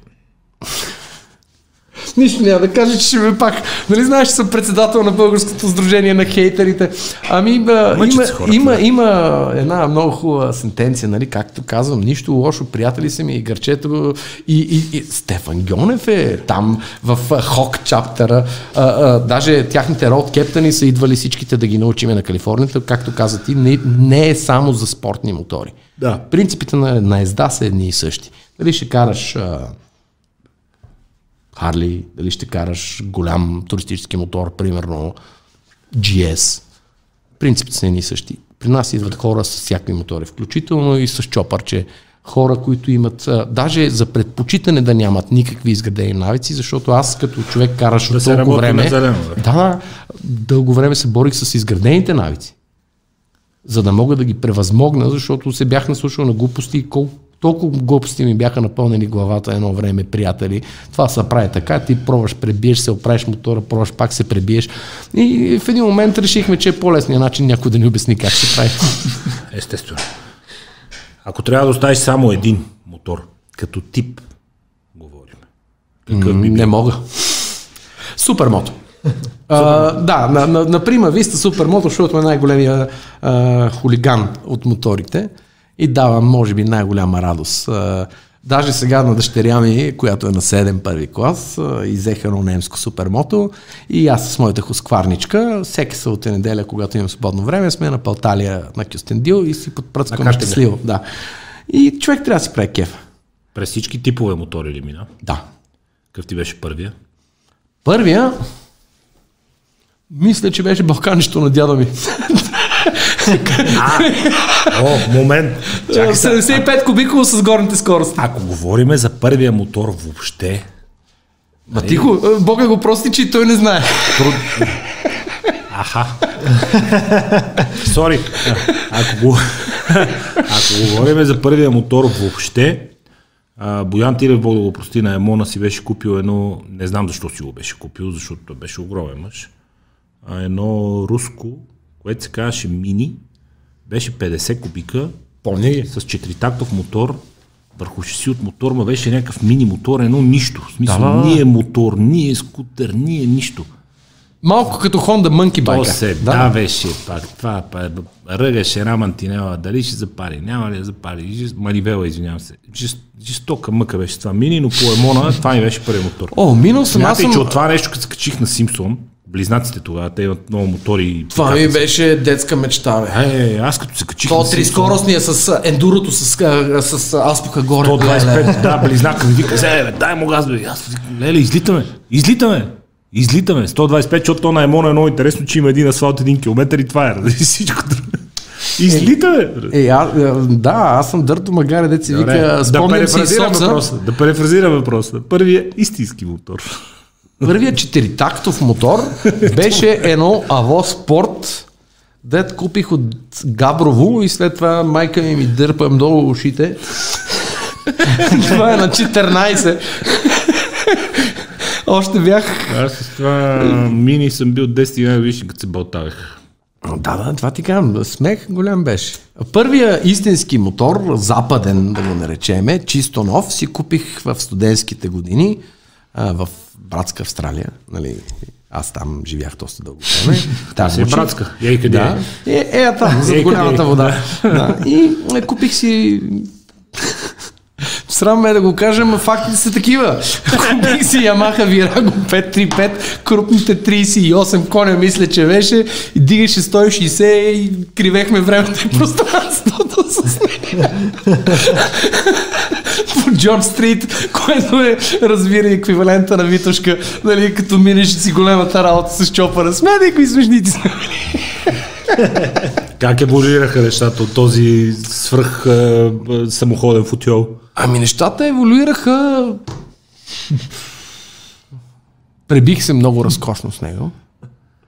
Нищо няма да кажа, че ще ме пак. Нали знаеш, че съм председател на Българското сдружение на хейтерите. Ами, Мъчат има, хората, има, да. има една много хубава сентенция, нали, както казвам, нищо лошо, приятели са ми и гърчето. И, и, и Стефан Гьонев е там в Хок чаптера. А, а, даже тяхните роуд кептани са идвали всичките да ги научиме на Калифорнията. Както каза ти, не, не е само за спортни мотори. Да. Принципите на, на езда са едни и същи. Дали ще караш а, Харли, дали ще караш голям туристически мотор, примерно GS. Принципите са едни и същи. При нас идват хора с всякакви мотори, включително и с чопърче. Хора, които имат, а, даже за предпочитане да нямат никакви изградени навици, защото аз като човек караш Да от толкова време, зелено, да. да, дълго време се борих с изградените навици за да мога да ги превъзмогна, защото се бях наслушал на глупости, колко толкова глупости ми бяха напълнени главата едно време, приятели. Това се прави така, ти пробваш, пребиеш се, оправиш мотора, пробваш, пак се пребиеш. И в един момент решихме, че е по-лесният начин някой да ни обясни как се прави. *laughs* Естествено. Ако трябва да оставиш само един мотор, като тип, говорим. Какъв би Не мога. Супермото. А, да, на, на, на Прима Виста Супермото, защото е най-големия а, хулиган от моторите и дава, може би, най-голяма радост. Даже сега на дъщеря ми, която е на 7 първи клас, изеха едно немско супермото и аз с моята хускварничка, всеки събота неделя, когато имам свободно време, сме на Палталия на Кюстендил и си картинга. щастливо. Да. И човек трябва да си прави кеф. През всички типове мотори ли мина? Да. Какъв ти беше първия? Първия, мисля, че беше балканището на дядо ми. О, момент! Чакай сега. 75 кубиково с горните скорости. Ако говориме за първия мотор въобще, Ма тихо, е, Бога го прости, че и той не знае. труд... Аха. Сори. Ако, го... Ако говорим за първия мотор въобще, а, Боян Тилев, Бог да го прости, на Емона си беше купил едно, не знам защо си го беше купил, защото той беше огромен мъж, а едно руско, което се казваше Мини, беше 50 кубика, Помня ги. с четиритактов мотор, върху шеси от мотор, ма беше някакъв мини мотор, едно нищо. В смисъл, Да, ние мотор, ние скутер, ние нищо. Малко като Honda Monkey То Bike. се да. давеше пак, това, па, ръгаше една мантинела, дали ще запали, няма ли да запали, манивела, извинявам се. Жест, жестока мъка беше това мини, но по емона това ми беше първият мотор. О, минал съм, аз съм... че от това нещо, като се качих на Симпсон, близнаците тогава, те имат много мотори. и Това ми беше детска мечта, бе. Е, аз като се качих То скоростния с ендурото, с, с а, аспока горе. 125, да, близнака ми вика, «Е, бе, дай му газ, бе. Аз викам, леле, излитаме, излитаме. Излитаме. 125, защото то на Емона е много интересно, че има един асфалт, един километър и това е. Всичко друго. Излитаме. Е, а, да, аз съм дърто магаре, деца вика, да спомням си перефразирам соца. въпроса. Да перефразирам въпроса. Първият истински мотор. Първият четиритактов мотор беше едно Аво Спорт, дет купих от Габрово и след това майка ми ми дърпа долу ушите. това е на 14. Още бях... Аз с това мини съм бил 10 години виж, като се болтавах. Да, да, това ти казвам. Смех голям беше. Първия истински мотор, западен да го наречеме, чисто нов, си купих в студентските години а, в братска Австралия. Нали, аз там живях доста дълго време. *laughs* Там си е братска. Ей, къде да. Е, е, там, за Ей, къде голямата е? вода. *laughs* да. И е, купих си Срам ме е да го кажа, но фактите са такива. Купих си Yamaha Virago 535, крупните 38 коня мисля, че беше, дигаше 160 и кривехме времето и пространството с нея. По Джон Стрит, което е, разбира, еквивалента на Витошка, нали, като минеш си големата работа с чопара. Смятай кои смешници са. Как еволюираха нещата от този свръх а, а, самоходен футиол? Ами нещата еволюираха. Пребих се много разкошно с него.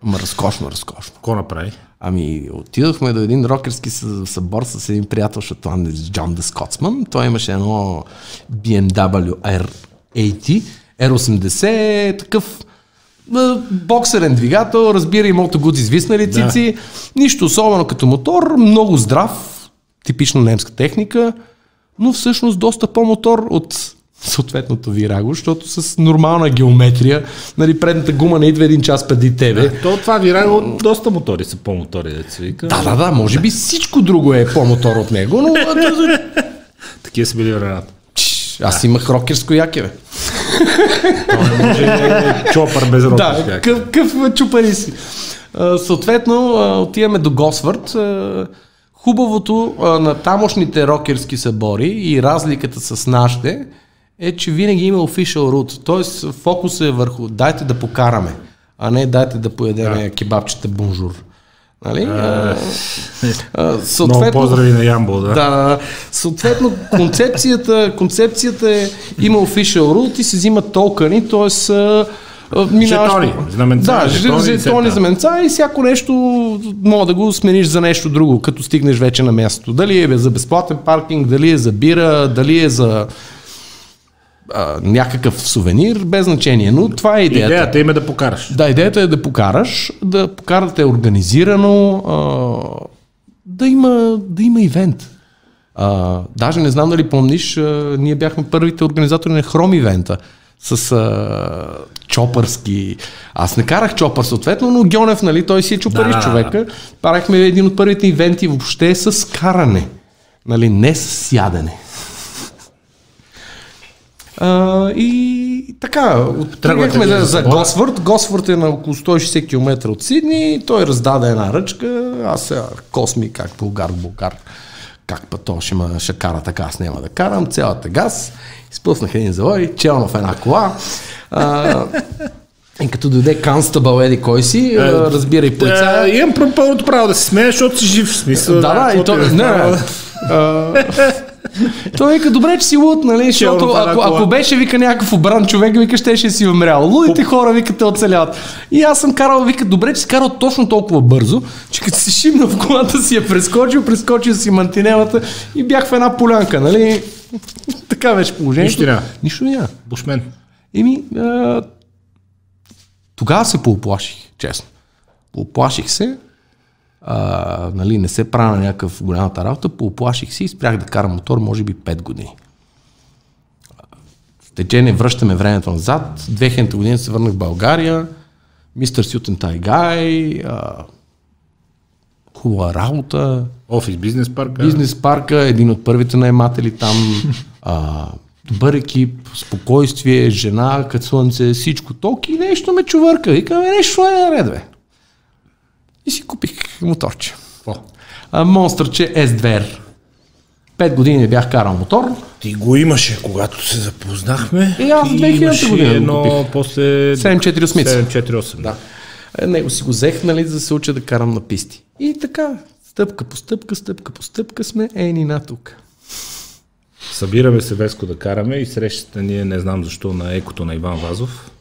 Ама разкошно, разкошно. Какво направи? Ами отидохме до един рокерски съ- събор с един приятел шотландец Джон Де Скотсман. Той имаше едно BMW R80, R80, такъв боксерен двигател, разбира и мото гуд извиснали цици. Нищо особено като мотор, много здрав, типично немска техника, но всъщност доста по-мотор от съответното вираго, защото с нормална геометрия, нали, предната гума не идва един час преди тебе. То това вираго, доста мотори са по-мотори, да се вика. Да, да, да, може би всичко друго е по-мотор от него, но *laughs* Такива са били времената. Аз имах рокерско яке, бе. Може да е чопър без рот. Да, къв, къв чупари си. Съответно, отиваме до Госвард. Хубавото а, на тамошните рокерски събори и разликата с нашите е, че винаги има official route. Тоест, фокус е върху дайте да покараме, а не дайте да поедем да. кебабчета бонжур. Нали? А, *laughs* а, Много поздрави на Ямбол, да. да, съответно концепцията, концепцията е има official route и се взимат токени, т.е. а, минаваш... Жетони, знаменца, Да, жетони, жетони, знаменца и всяко нещо мога да го смениш за нещо друго, като стигнеш вече на място. Дали е за безплатен паркинг, дали е за бира, дали е за а, някакъв сувенир, без значение. Но това е идеята. Идеята им е да покараш. Да, идеята е да покараш, да покарате организирано, а, да, има, да има ивент. А, даже не знам дали помниш, а, ние бяхме първите организатори на Хром ивента с а, чопърски. Аз не карах чопър съответно, но Гьонев, нали, той си е чопариш Да. човека. Правихме един от първите ивенти въобще с каране. Нали, не с сядане. А, и така, тръгнахме вие за. Госфорд. Госфорд е на около 160 км от Сидни. Той раздаде една ръчка. Аз сега Косми, как българ, българ. Как па то ще, ма, ще кара така, аз няма да карам. Цялата газ. Изпуснах един завой, челно в една кола. А, и като дойде Канстабъл, еди кой си, а, разбирай полицая. Да, имам пълното право да се смея, защото си жив. в Смисъл, Да, да, и то, е не, *laughs* Той вика, добре, че си луд, нали, защото ако, ако беше, вика, някакъв обран човек, вика, ще ще си умрял. Лудите хора, вика, те оцеляват. И аз съм карал, вика, добре, че си карал точно толкова бързо, че като си шимна в колата си я прескочил, прескочил си мантинелата и бях в една полянка, нали? така беше положението. Нищо няма. Нищо няма. Бушмен. Еми, а, тогава се пооплаших, честно. Пооплаших се, а, нали, не се правя на някакъв голямата работа, пооплаших се и спрях да карам мотор, може би 5 години. В течение връщаме времето назад. 2000 година се върнах в България. Мистер Сютен Тайгай. Хубава работа. Офис бизнес парка. Бизнес парка, един от първите наематели там. *laughs* А, добър екип, спокойствие, жена, като слънце, всичко. Токи и нещо ме чувърка. Викаме, нещо е наред, бе. И си купих моторче. Монстърче S2R. Пет години бях карал мотор. Ти го имаше, когато се запознахме. И аз в И 2000 имаше година го едно купих. после... 748. 748. Да. Е, него си го взех, нали, за да се уча да карам на писти. И така, стъпка по стъпка, стъпка по стъпка сме ени на тук. Събираме се Веско да караме и срещата ни е, не знам защо, на екото на Иван Вазов.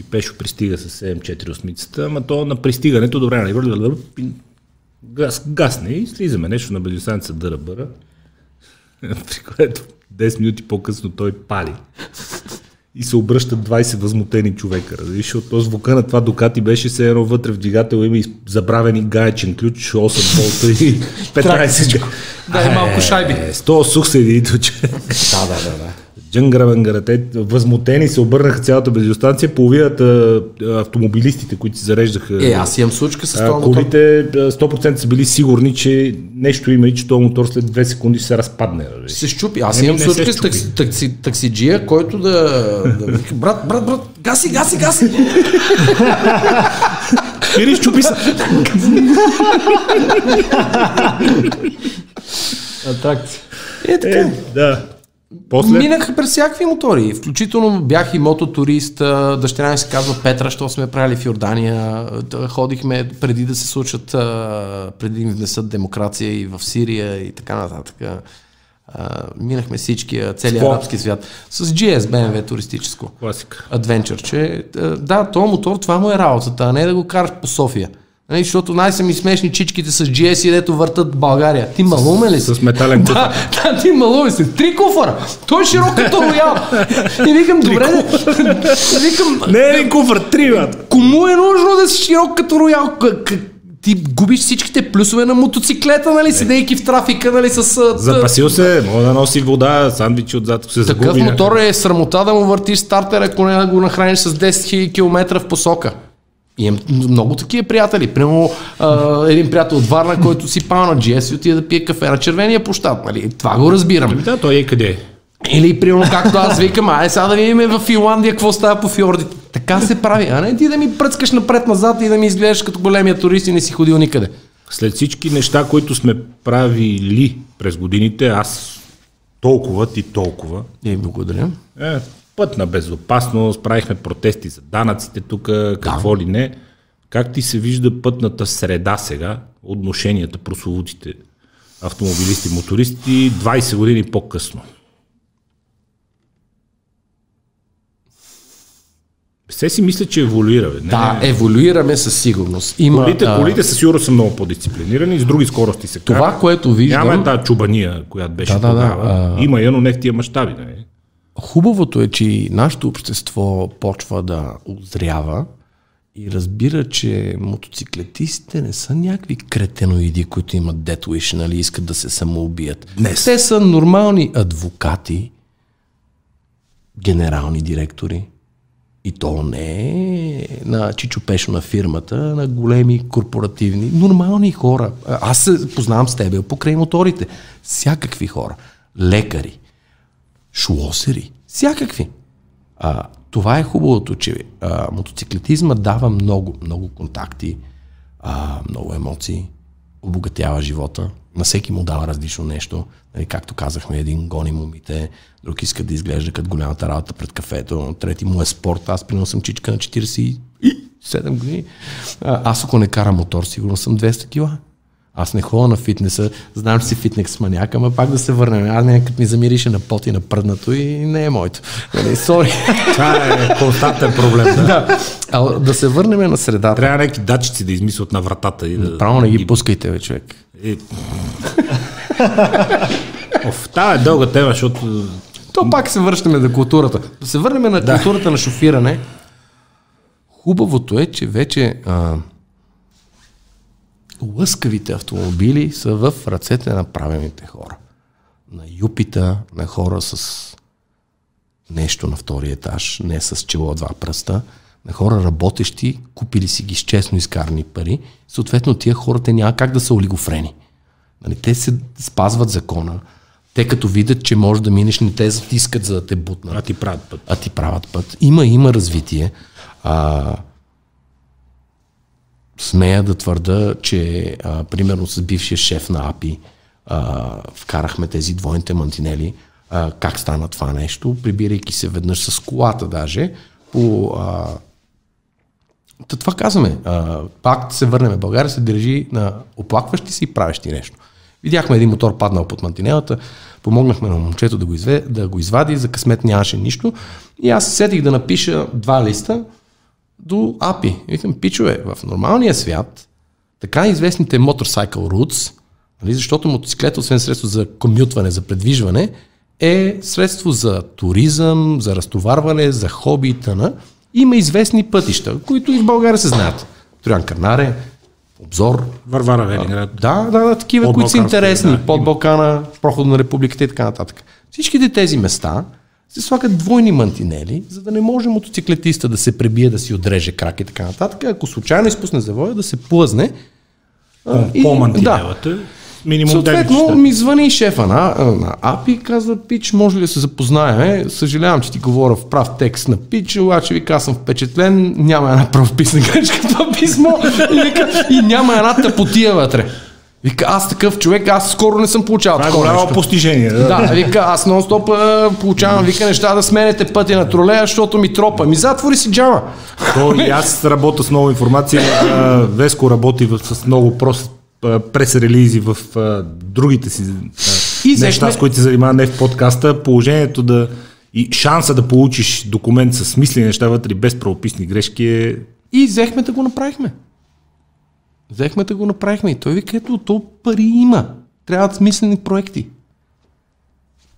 И Пешо пристига с 748-цата, ама то на пристигането добре, нали, газ, гасне и слизаме нещо на бензистаница дъра бъра. При което 10 минути по-късно той пали. И се обръщат 20 възмутени човека. Разбираш, защото то звука на това Дукати беше се едно вътре в двигател има и забравени гаечен ключ, 8 болта и 15 Да, и малко шайби. е, 100 сух седи че. Да, да, да, да. Джангара вангара. Те възмутени се обърнаха цялата бензиностанция. Половината автомобилистите, които си зареждаха Е, аз имам случка с това колите, а, 100% са били сигурни, че нещо има и че този мотор след 2 секунди ще се разпадне. разбираш. се щупи. Аз Еми, имам не случка се с такси, такси, таксиджия, който да, да брат, брат, брат, гаси, гаси, гаси. Или щупи се. Атракция. Е, така. Е, да. После Минах през всякакви мотори. Включително бях и мототурист. Дъщеря ми се казва Петра, що сме правили в Йордания. Ходихме преди да се случат, преди да внесат демокрация и в Сирия и така нататък. Минахме всички, целият арабски свят. С GS BMW туристическо. класика. адвенчърче. Да, то мотор, това му е работата, а не да го караш по София. Нали, защото най-са ми смешни чичките с GS, дето въртат България. Ти малумен ли си? С метален куфар. Да, да, ти малумен си. Три куфара. Той е широк като роял. И викам, добре, *laughs* викам, Не е един куфар, три, бат. кому е нужно да си широк като роял? Ти губиш всичките плюсове на мотоциклета, нали, седейки в трафика, нали, с... Запасил се, мога да носи вода, сандвичи отзад, ако се Такъв загуби. мотор е срамота да му въртиш стартер, ако не го нахраниш с 10 000 км в посока. Имам много такива приятели. А, един приятел от Варна, който си пал на GS и отиде да пие кафе на червения площад. Нали? Това го разбирам. Да, той е къде е. Или, примерно, както аз викам, ай сега да видим в Финландия какво става по фьордите. Така се прави, а не ти да ми пръскаш напред-назад и да ми изглеждаш като големия турист и не си ходил никъде. След всички неща, които сме правили през годините, аз толкова, ти толкова, И благодаря. е, път на безопасност, правихме протести за данъците тук, какво ли не. Как ти се вижда пътната среда сега, отношенията, прословутите автомобилисти, мотористи, 20 години по-късно? Все си мисля, че еволюира. Бе. Не, Да, еволюираме със сигурност. Има, Колите, а, колите със сигурност са много по-дисциплинирани, с други скорости се това, карат. което виждам... Няма е тази чубания, която беше Да, да, да, тогава. а- Има я, но не в тия мащаби. Нали? Хубавото е, че нашето общество почва да озрява и разбира, че мотоциклетистите не са някакви кретеноиди, които имат death wish, нали, искат да се самоубият. Днес. Те са нормални адвокати, генерални директори. И то не е на Чичо Пешо на фирмата, на големи корпоративни, нормални хора. Аз се познавам с тебе покрай моторите. Всякакви хора. Лекари, шлосери, всякакви. А, това е хубавото, че а, мотоциклетизма дава много, много контакти, а, много емоции, обогатява живота. На всеки му дава различно нещо. Нали, както казахме, един гони момите, друг иска да изглежда като голямата работа пред кафето, трети му е спорт. Аз примерно съм чичка на 47 години. А, аз ако не карам мотор, сигурно съм 200 кила. Аз не ходя на фитнеса, знам, че си фитнес маняк, ама пак да се върнем. Аз не, като ми замирише на пот и на пръднато и не е моето. Нали, сори. *laughs* Това е константен проблем. Да. да. А, да се върнем на средата. Трябва някакви датчици да измислят на вратата. И да, Право не ги пускайте, бе, човек. Е... Оф, това е дълга тема, защото То пак се връщаме на културата. Да се върнем на да. културата на шофиране. Хубавото е, че вече а, лъскавите автомобили са в ръцете на правилните хора. На юпита, на хора с нещо на втория етаж, не с чело два пръста, на хора работещи, купили си ги с честно изкарани пари, съответно тия хора те няма как да са олигофрени. Нали, те се спазват закона. Те като видят, че може да минеш, не те затискат, за да те бутнат а ти правят път. а ти правят път. Има, има развитие. А, смея да твърда, че а, примерно с бившия шеф на АПИ а, вкарахме тези двойните мантинели. А, как стана това нещо? Прибирайки се веднъж с колата даже по... А, Та това казваме. А, пак се върнем. България се държи на оплакващи се и правещи нещо. Видяхме един мотор паднал под мантинелата, помогнахме на момчето да го, изве, да го извади, за късмет нямаше нищо. И аз се сетих да напиша два листа до API. Викам, пичове, в нормалния свят, така известните motorcycle routes, нали, защото мотоциклет, освен средство за комютване, за предвижване, е средство за туризъм, за разтоварване, за хоби и тъна. Има известни пътища, които и в България се знаят. Троян Карнаре, Обзор, Варвара Велинград. да, да, да, такива, Под които са интересни. да, под. Балкана, прохода на републиката и така нататък. Всичките тези места се слагат двойни мантинели, за да не може мотоциклетиста да се пребие, да си отреже крак и така нататък. Ако случайно изпусне завоя, да се плъзне. а, и- По мантинелата. Минимум Съответно, 9 ми звъни шефа на, на АПИ и казва, Пич, може ли да се запознаем? Съжалявам, че ти говоря в прав текст на Пич, обаче вика, аз съм впечатлен, няма една правописна грешка в това писмо *laughs* и, вика, и няма една тъпотия вътре. Вика, аз такъв човек, аз скоро не съм получавал Това е такова голямо постижение. Да. Да, вика, аз нон-стоп получавам, вика, неща да сменете пътя на тролея, защото ми тропа. Ми затвори си джама. То и аз работя с много информация. Веско работи с много прост прес-релизи в другите си И неща, с които се занимава не в подкаста. Положението да и шанса да получиш документ с смислени неща вътре без правописни грешки е И взехме да го направихме. Взехме да го направихме. И той вика, ето, то пари има. Трябват смислени проекти.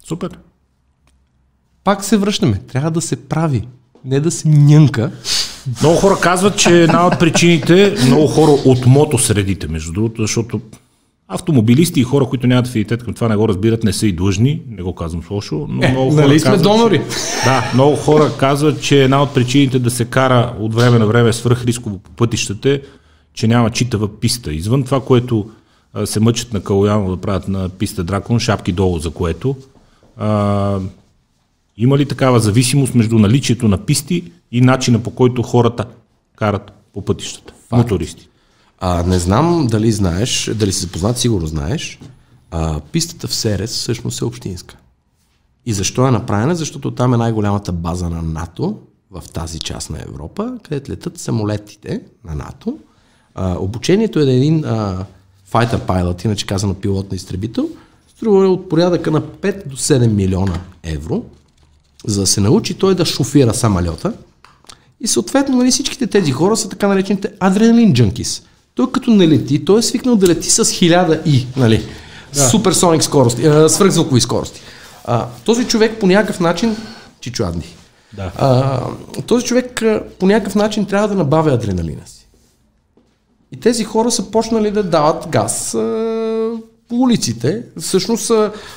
супер. Пак се връщаме. Трябва да се прави. Не да се нянка. Много хора казват, че една от причините, много хора от мотосредите, между другото, защото автомобилисти и хора, които нямат афинитет към това, не го разбират, не са и длъжни, не го казвам лошо, но много хора нали сме казват, донори? Че, да, много хора казват, че една от причините да се кара от време на време свръхрисково по пътищата е, че няма читава писта. Извън това, което а, се мъчат на Калояно да правят на писта Дракон, шапки долу за което, а, има ли такава зависимост между наличието на писти и начина по който хората карат по пътищата? Мотористи. А, не знам дали знаеш, дали си запознат, сигурно знаеш. А, пистата в Серес всъщност е общинска. И защо е направена? Защото там е най-голямата база на НАТО в тази част на Европа, където летат самолетите на НАТО. А, обучението е на един а, fighter pilot, иначе казано пилот на изтребител, струва от порядъка на 5 до 7 милиона евро, за да се научи той да шофира самолета И съответно нали, всичките тези хора са така наречените адреналин джанкис. Той като не лети, той е свикнал да лети с 1000 и, нали, да. суперсоник скорости, а, свръхзвукови скорости. А, този човек по някакъв начин, Чичо Адни, Да. а, този човек по някакъв начин трябва да набавя адреналина си. И тези хора са почнали да дават газ по улиците. Всъщност,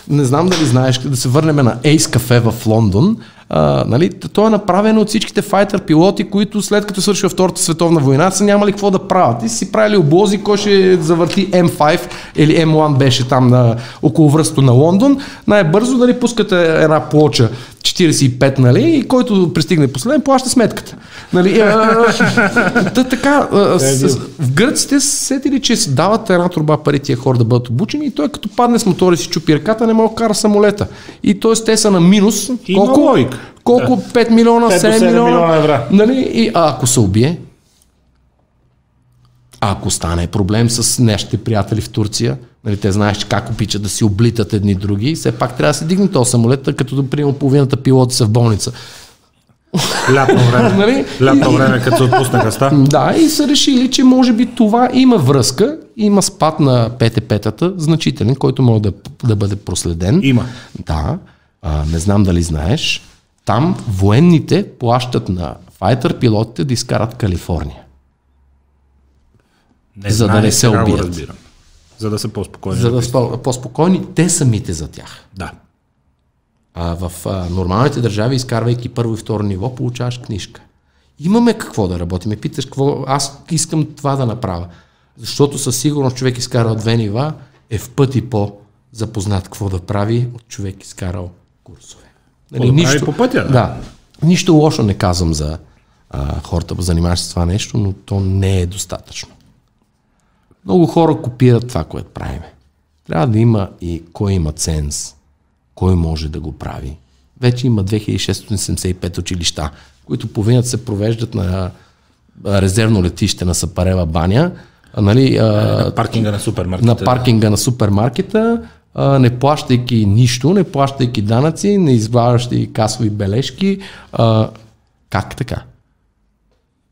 не знам дали знаеш, да се върнем на Ace Cafe в Лондон. А, нали, то е направено от всичките файтър пилоти, които след като свършва Втората световна война, са нямали какво да правят. И си правили облози, кой ще завърти М5 или М1 беше там на около връсто на Лондон. Най-бързо дали пускате една плоча 45, нали, и който пристигне последен, плаща сметката. Нали, а, та, така, а, с, в гръците са сетили, че дават една турба пари тия хора да бъдат обучени и той като падне с мотори си чупи ръката, не може да кара самолета. И т.е. те са на минус. Колко? Колко? 5 милиона, 5 до 7, 7 милиона. евра. Нали? И, а ако се убие? Ако стане проблем с нашите приятели в Турция, нали, те знаеш как обичат да си облитат едни други, все пак трябва да се дигне този самолет, като да примерно половината пилоти са в болница. Лятно време. *laughs* Нали? Лятно време, като се отпуснаха ста. *laughs* Да, и са решили, че може би това има връзка, има спад на ПТП-тата, значителен, който може да, да бъде проследен. Има. Да, а, не знам дали знаеш, там военните плащат на файтър пилотите да изкарат Калифорния. Не За да знае, не се убият. разбирам. За да са по-спокойни. За да са по-спокойни, те самите за тях. Да. А в а, нормалните държави, изкарвайки първо и второ ниво, получаваш книжка. Имаме какво да работим. Ме питаш какво, аз искам това да направя. Защото със сигурност човек изкарал две нива е в пъти по-запознат какво да прави от човек изкарал курсове. Нали, да прави по пътя, да. да. Нищо лошо не казвам за а, хората, занимаващи се с това нещо, но то не е достатъчно. Много хора копират това, което правиме. Трябва да има и кой има ценз, кой може да го прави. Вече има 2675 училища, които половината се провеждат на резервно летище на Сапарева баня, а, нали, а, На паркинга на супермаркета. на паркинга на супермаркета, а, не плащайки нищо, не плащайки данъци, не изваждащи касови бележки. А, как така?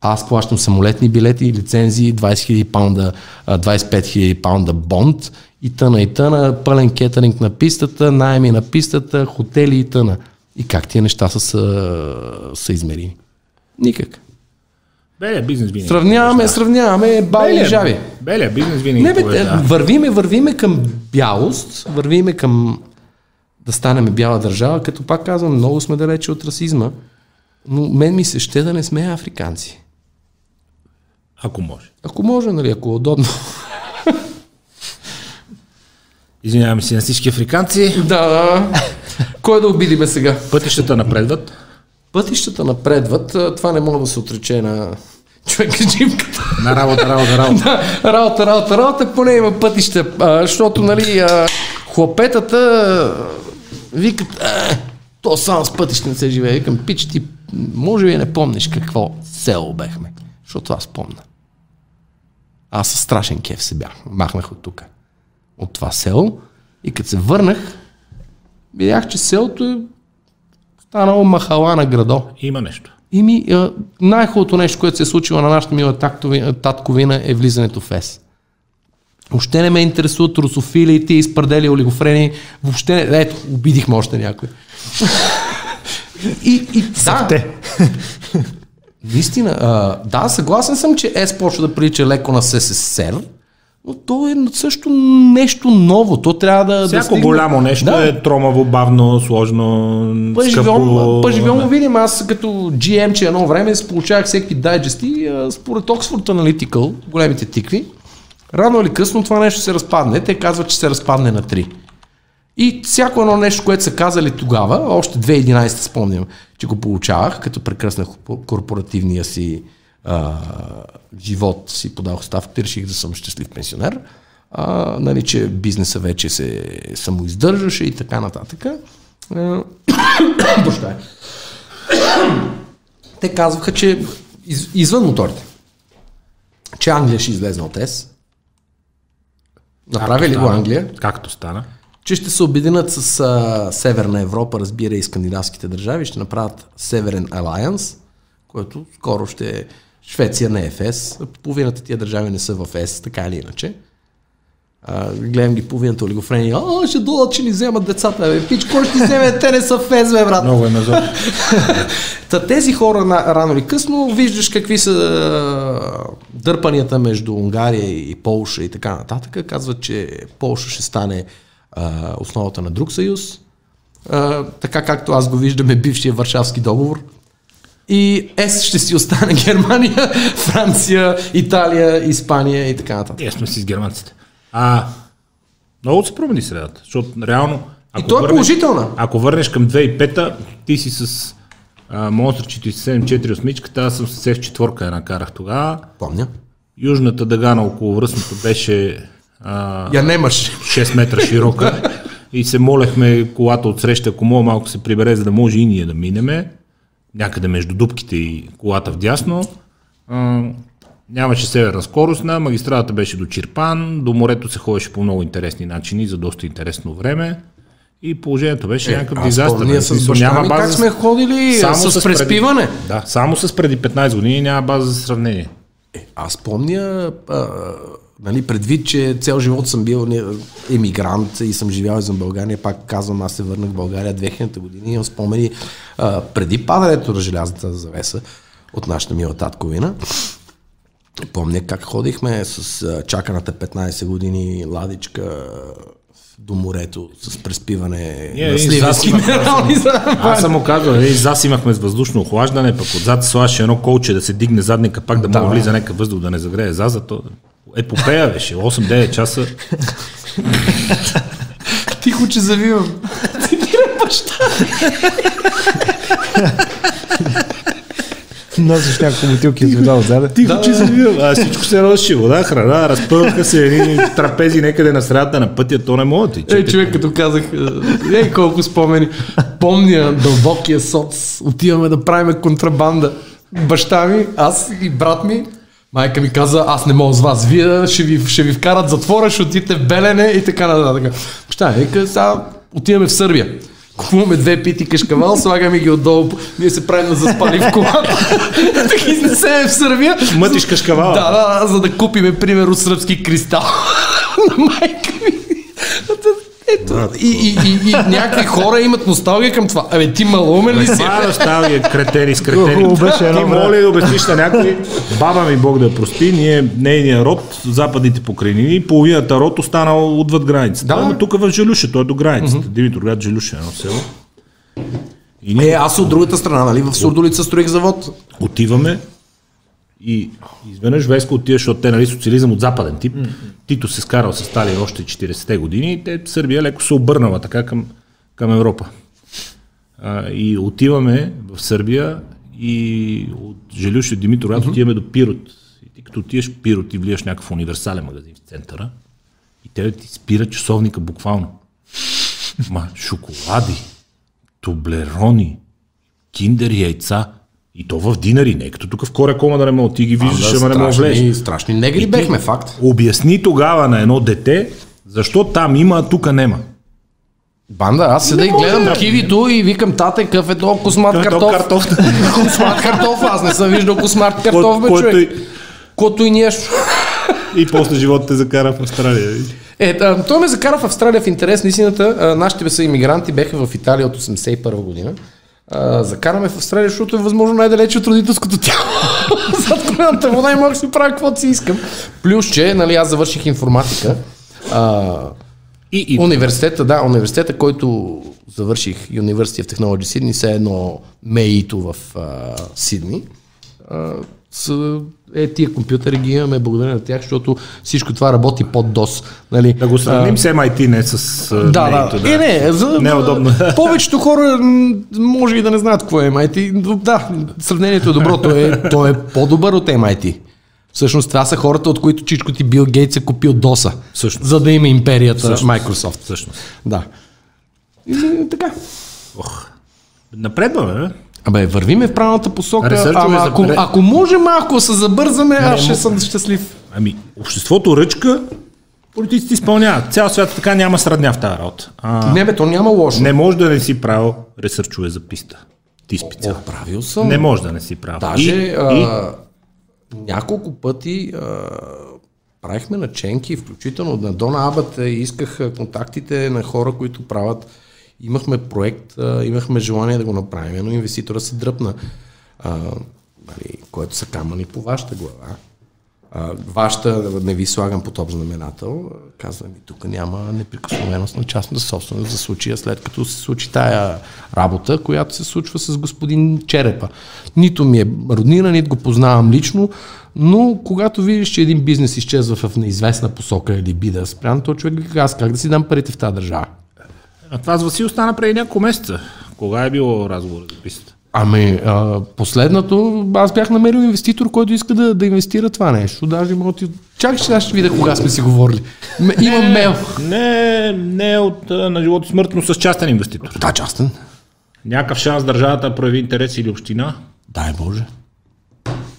Аз плащам самолетни билети, лицензии, 20 000 паунда, а, 25 000 паунда бонд и тъна и тъна, пълен кетеринг на пистата, найеми на пистата, хотели и тъна. И как тия неща са, са, са измерими? Никак. Белия бизнес винаги. Сравняваме, сравняваме бали и жаби. Белия, бизнес винаги. Не, бе, побеждава. те, вървиме, вървиме към бялост, вървиме към да станем бяла държава, като пак казвам, много сме далече от расизма, но мен ми се ще да не сме африканци. Ако може. Ако може, нали, ако е удобно. Извиняваме се на всички африканци. да, кой да обидиме сега? Пътищата напредват. Пътищата напредват, това не може да се отрече на човека джимката. На работа, работа, работа. Да, работа, работа, работа, поне има пътища, а, защото, нали, а, хлопетата викат, а, то само с пътища не се живее. Викам, пич, ти може би не помниш какво село бехме, защото аз помня. Аз със страшен кеф се бях, махнах от тук, от това село и като се върнах, видях, че селото е станало махала на градо. Има нещо. И ми, най-хубавото нещо, което се е случило на нашата мила татковина е влизането в ЕС. Въобще не ме интересуват русофили и тия изпърдели олигофрени. Въобще не... Ето, обидихме още някой. и, и да. Наистина, а, да, съгласен съм, че ЕС почва да прилича леко на СССР, но то е също нещо ново. То трябва да... да Всяко стигне- голямо нещо Да. е тромаво, бавно, сложно, скъпо. пъживьом видим, аз като GM, че едно време получавах всеки дайджести, според Oxford Analytical, големите тикви, рано или късно това нещо се разпадне. Те казват, че се разпадне на 3. И всяко едно нещо, което са казали тогава, още 2011 спомням, че го получавах, като прекръснах корпоративния си а, живот, си подах оставката и реших да съм щастлив пенсионер, а, нали, че бизнеса вече се самоиздържаше и така нататък. Прощай. *coughs* Те казваха, че из, извън моторите, че Англия ще излезе от ЕС. Направи ли го? Англия? Както стана. Че ще се обединят с а, Северна Европа, разбира и скандинавските държави, ще направят Северен Alliance, което скоро ще е Швеция не е в ЕС, половината тия държави не са в ЕС, така или иначе. А, гледам ги половината олигофрени, а, ще дойдат, че ни вземат децата. Бе, пич, кой ще ти вземе? Те не са в ЕС, бе, брат. Много е назад. *laughs* Та тези хора на, рано или късно виждаш какви са дърпанията между Унгария и Полша и така нататък. Казват, че Полша ще стане а, основата на друг съюз. А, така както аз го виждам е бившия Варшавски договор. И ЕС ще си остане *laughs* Германия, Франция, Италия, Испания и така нататък. Ние сме си с германците. А, много се промени средата, защото реално... И то е положителна. Ако върнеш към 2005-та, ти си с а, Monster 4748, аз съм с F4 една карах тогава. Помня. Южната дъга на околовръстното беше а, Я немаш. 6 метра широка и се молехме колата от среща, ако мога малко се прибере, за да може и ние да минеме. Някъде между дубките и колата вдясно. А, нямаше северна скорост, на магистралата беше до Чирпан, до морето се ходеше по много интересни начини за доста интересно време. И положението беше е, някакъв дизастър. Ние с баща ми как сме ходили само с, с преспиване. Преди, да, само с преди 15 години няма база за сравнение. Е, аз помня, а, нали, предвид, че цял живот съм бил емигрант и съм живял извън България, пак казвам, аз се върнах в България 2000 години, имам спомени а, преди падането на желязната завеса от нашата мила татковина. Помня как ходихме с а, чаканата 15 години ладичка до морето с преспиване Ние на и имахме- минерални Аз съм му казал, и зас имахме с въздушно охлаждане, пък отзад слагаше едно колче да се дигне задника, пак да, Да. може влиза някакъв въздух да не загрее заза. То... Епопея беше, 8-9 часа. Тихо, че завивам. Носиш няколко бутилки с вода отзаде. Тихо, че завивам. А всичко се носеше вода, храна, разпъваха се едни трапези някъде на средата на пътя, то не мога ти. Ей, човек, като казах, е, ей, колко спомени. Помня дълбокия соц. Отиваме да правиме контрабанда. Баща ми, аз и брат ми, майка ми каза, аз не мога с вас. Вие ще ви, ще ви вкарат затвора, ще отидете в Белене и така нататък. Баща ми вика, сега отиваме в Сърбия. Купуваме две пити кашкавал, слагаме ги отдолу, ние се правим на заспали в колата. *laughs* така изнесеме в Сърбия. Мътиш кашкавала. Да, да, да, за да купиме, примерно, сръбски кристал на *laughs* майка ми. Ето, и, и, и, и, някакви хора имат носталгия към това. Абе, ти малумен ли си? Това е носталгия, кретени с кретени. Хубаво беше едно Ти моли да обясниш на някой, баба ми Бог да прости, ние, нейния род, западните покрайнини, половината род останал отвъд границата. Да. Ама тук в Желюша, той е до границата. Димитровград, Желюша, е едно село. И ние Е, аз от другата страна, нали? В Сурдолица строих завод. отиваме и изведнъж Веско отива, защото те нали социализъм от западен тип. Тито се скарал с Сталин още 40-те години и те Сърбия леко се обърнала така към, към Европа. А, и отиваме в Сърбия и от Желюш и Димитровград отиваме до Пирот. И ти като отиваш в Пирот и влияш някакъв универсален магазин в центъра и те ти спира часовника буквално. Ма шоколади, тублерони, киндер яйца. И то в динари, не като тук в Коре Кома да не мога. Ти ги виждаш, ама не мога влезеш. страшни, негри бехме, факт. Обясни тогава на едно дете, защо там има, а тук нема. Банда, аз седа и гледам да- кивито и викам, тате, какъв е то космат е то картоф. картоф? *laughs* космат картоф, аз не съм виждал космат картоф, бе, човек. и- Кото и ние. *laughs* И после живота те закара в Австралия. Е, той ме закара в Австралия в интерес на истината. Нашите са иммигранти, беха в Италия от 81 година. А, закараме в Австралия, защото е възможно най-далече от родителското тяло. *laughs* Зад колената вода и мога да си правя каквото си искам. Плюс, че нали, аз завърших информатика. А, И, и университета, да, университета, който завърших University of Technology Sydney, се едно МЕИТО в а, Сидни. А, с, е, тия компютъри ги имаме благодарение на тях, защото всичко това работи под DOS. Нали? да го сравним с MIT, не с а, Да, нейто, да. Е, не, за, Не е удобно. *laughs* повечето хора може и да не знаят какво е MIT. Да, сравнението е добро. То е, то е по-добър от MIT. Всъщност това са хората, от които чичко ти Бил Гейтс е купил DOS-а. Всъщност. За да има империята Microsoft. Всъщност. Да. И, така. Ох. Напредваме. Абе, вървиме в правилната посока, ама за ако, ако може малко се забързаме, аз ще съм щастлив. Ами, обществото ръчка, политиците изпълняват. Цял свят така няма средня в тази работа. А, Не бе, то няма лошо. не може да не си правил ресърчове за писта. Ти специално. Правил съм. Не може да не си прав. Даже и, а, и, няколко пъти а, правихме наченки, включително на Дона Абът е, исках контактите на хора, които правят. Имахме проект, а, имахме желание да го направим, но инвеститора се дръпна, а, нали, което са камъни по вашата глава. А, вашата, не ви слагам под общ знаменател, казвам ми, тук няма неприкосновеност на частната собственост за случая, след като се случи тая работа, която се случва с господин Черепа. Нито ми е роднина, нито го познавам лично, но когато видиш, че един бизнес изчезва в неизвестна посока или би да е спрян, то човек вика, аз как да си дам парите в тази държава? А това с Васил стана преди няколко месеца. Кога е било разговор за пистата? Ами, а, последното, аз бях намерил инвеститор, който иска да, да инвестира това нещо. Даже мога ти... Чакай, аз ще видя кога сме си говорили. М- Имам мейл. Не, не е от а, на живот и смърт, но с частен инвеститор. Да, частен. Някакъв шанс държавата прояви интерес или община. Дай Боже.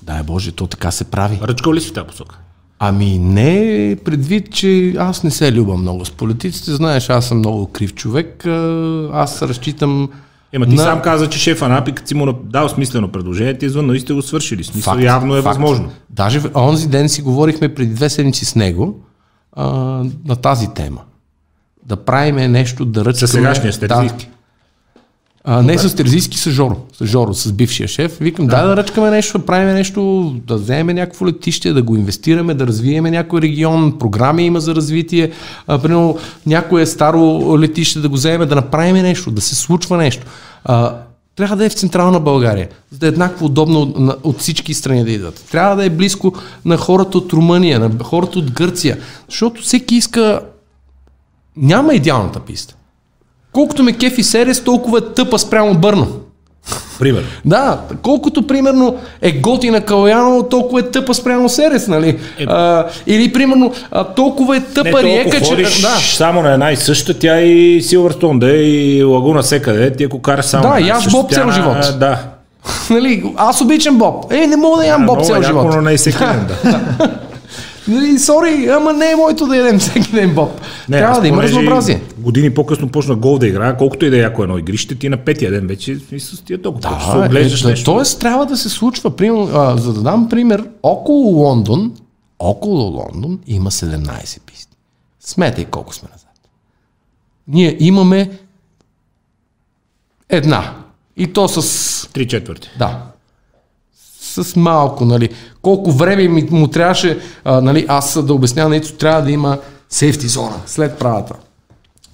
Дай Боже, то така се прави. Ръчкал ли си в тази посока? Ами не, предвид, че аз не се люба много с политиците, знаеш, аз съм много крив човек, аз разчитам Ема ти на- сам каза, че шефа на като си му дал смислено предложение, ти извън, но и сте го свършили. Смисъл Факт, явно е факт. възможно. Даже в онзи ден си говорихме преди две седмици с него а, на тази тема. Да правиме нещо, да ръчкаме... С сегашния с Терзийски. Да. А, не с Терзийски, с Жоро. С Жоро, с бившия шеф. Викам, дай да ръчкаме нещо, да правим нещо, да вземем някакво летище, да го инвестираме, да развиеме някой регион, програми има за развитие. А, примерно, някое старо летище да го вземем, да направим нещо, да се случва нещо. А, трябва да е в централна България, за да е еднакво удобно от всички страни да идват. Трябва да е близко на хората от Румъния, на хората от Гърция, защото всеки иска... Няма идеалната писта. Колкото ме кефи Серес, толкова е тъпа спрямо Бърно. Пример. Да, колкото примерно е готина Калояново, толкова е тъпа спрямо Серес, нали? Е. А, или примерно а, толкова е Не, тъпа толкова риека, че... ходиш Да, само на една и съща, тя и Силвърстон, да е, и Лагуна Сека, да е, ти ако караш само Да, съща, Боб цял на- живот. Да. *laughs* нали, аз обичам Боб. Е, не мога да ям Боб цял е живот. но не всеки ден, *laughs* да. Нали, сори, ама не е моето да ядем всеки ден Боб. Не, Трябва да има разнообразие. Години по-късно почна гол да играя, колкото и да е яко едно игрище, ти на петия ден вече смисъл, ти е толкова. Да, се е, оглеждаш е, нещо. Тоест трябва да се случва, примерно, а, за да дам пример, около Лондон, около Лондон има 17 писти. Сметай колко сме назад. Ние имаме една. И то с Три четвърти. Да. С малко, нали. Колко време ми, му трябваше, а, нали, аз да обяснявам, нали, трябва да има сейфти зона след правата.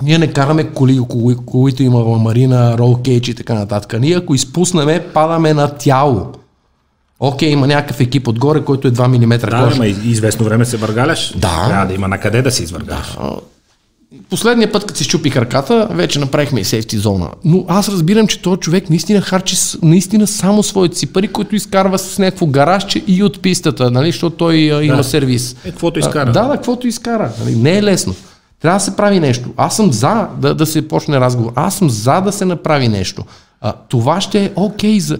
Ние не караме коли, коли които има ламарина, рол кейдж и така нататък. Ние ако изпуснеме, падаме на тяло. Окей, има някакъв екип отгоре, който е 2 мм Да, ама и- известно време се въргаляш. Да. Трябва да има на къде да се извъргаляш. Последния път, като си щупих ръката, вече направихме и сейфти зона. Но аз разбирам, че този човек наистина харчи наистина само своите си пари, които изкарва с някакво гаражче и от пистата, нали, защото той а, има сервис. Е, каквото А, изкара. Да, да, каквото изкара. Нали, не е лесно. Трябва да се прави нещо. Аз съм за да, да се почне разговор. Аз съм за да се направи нещо. А, това ще е окей за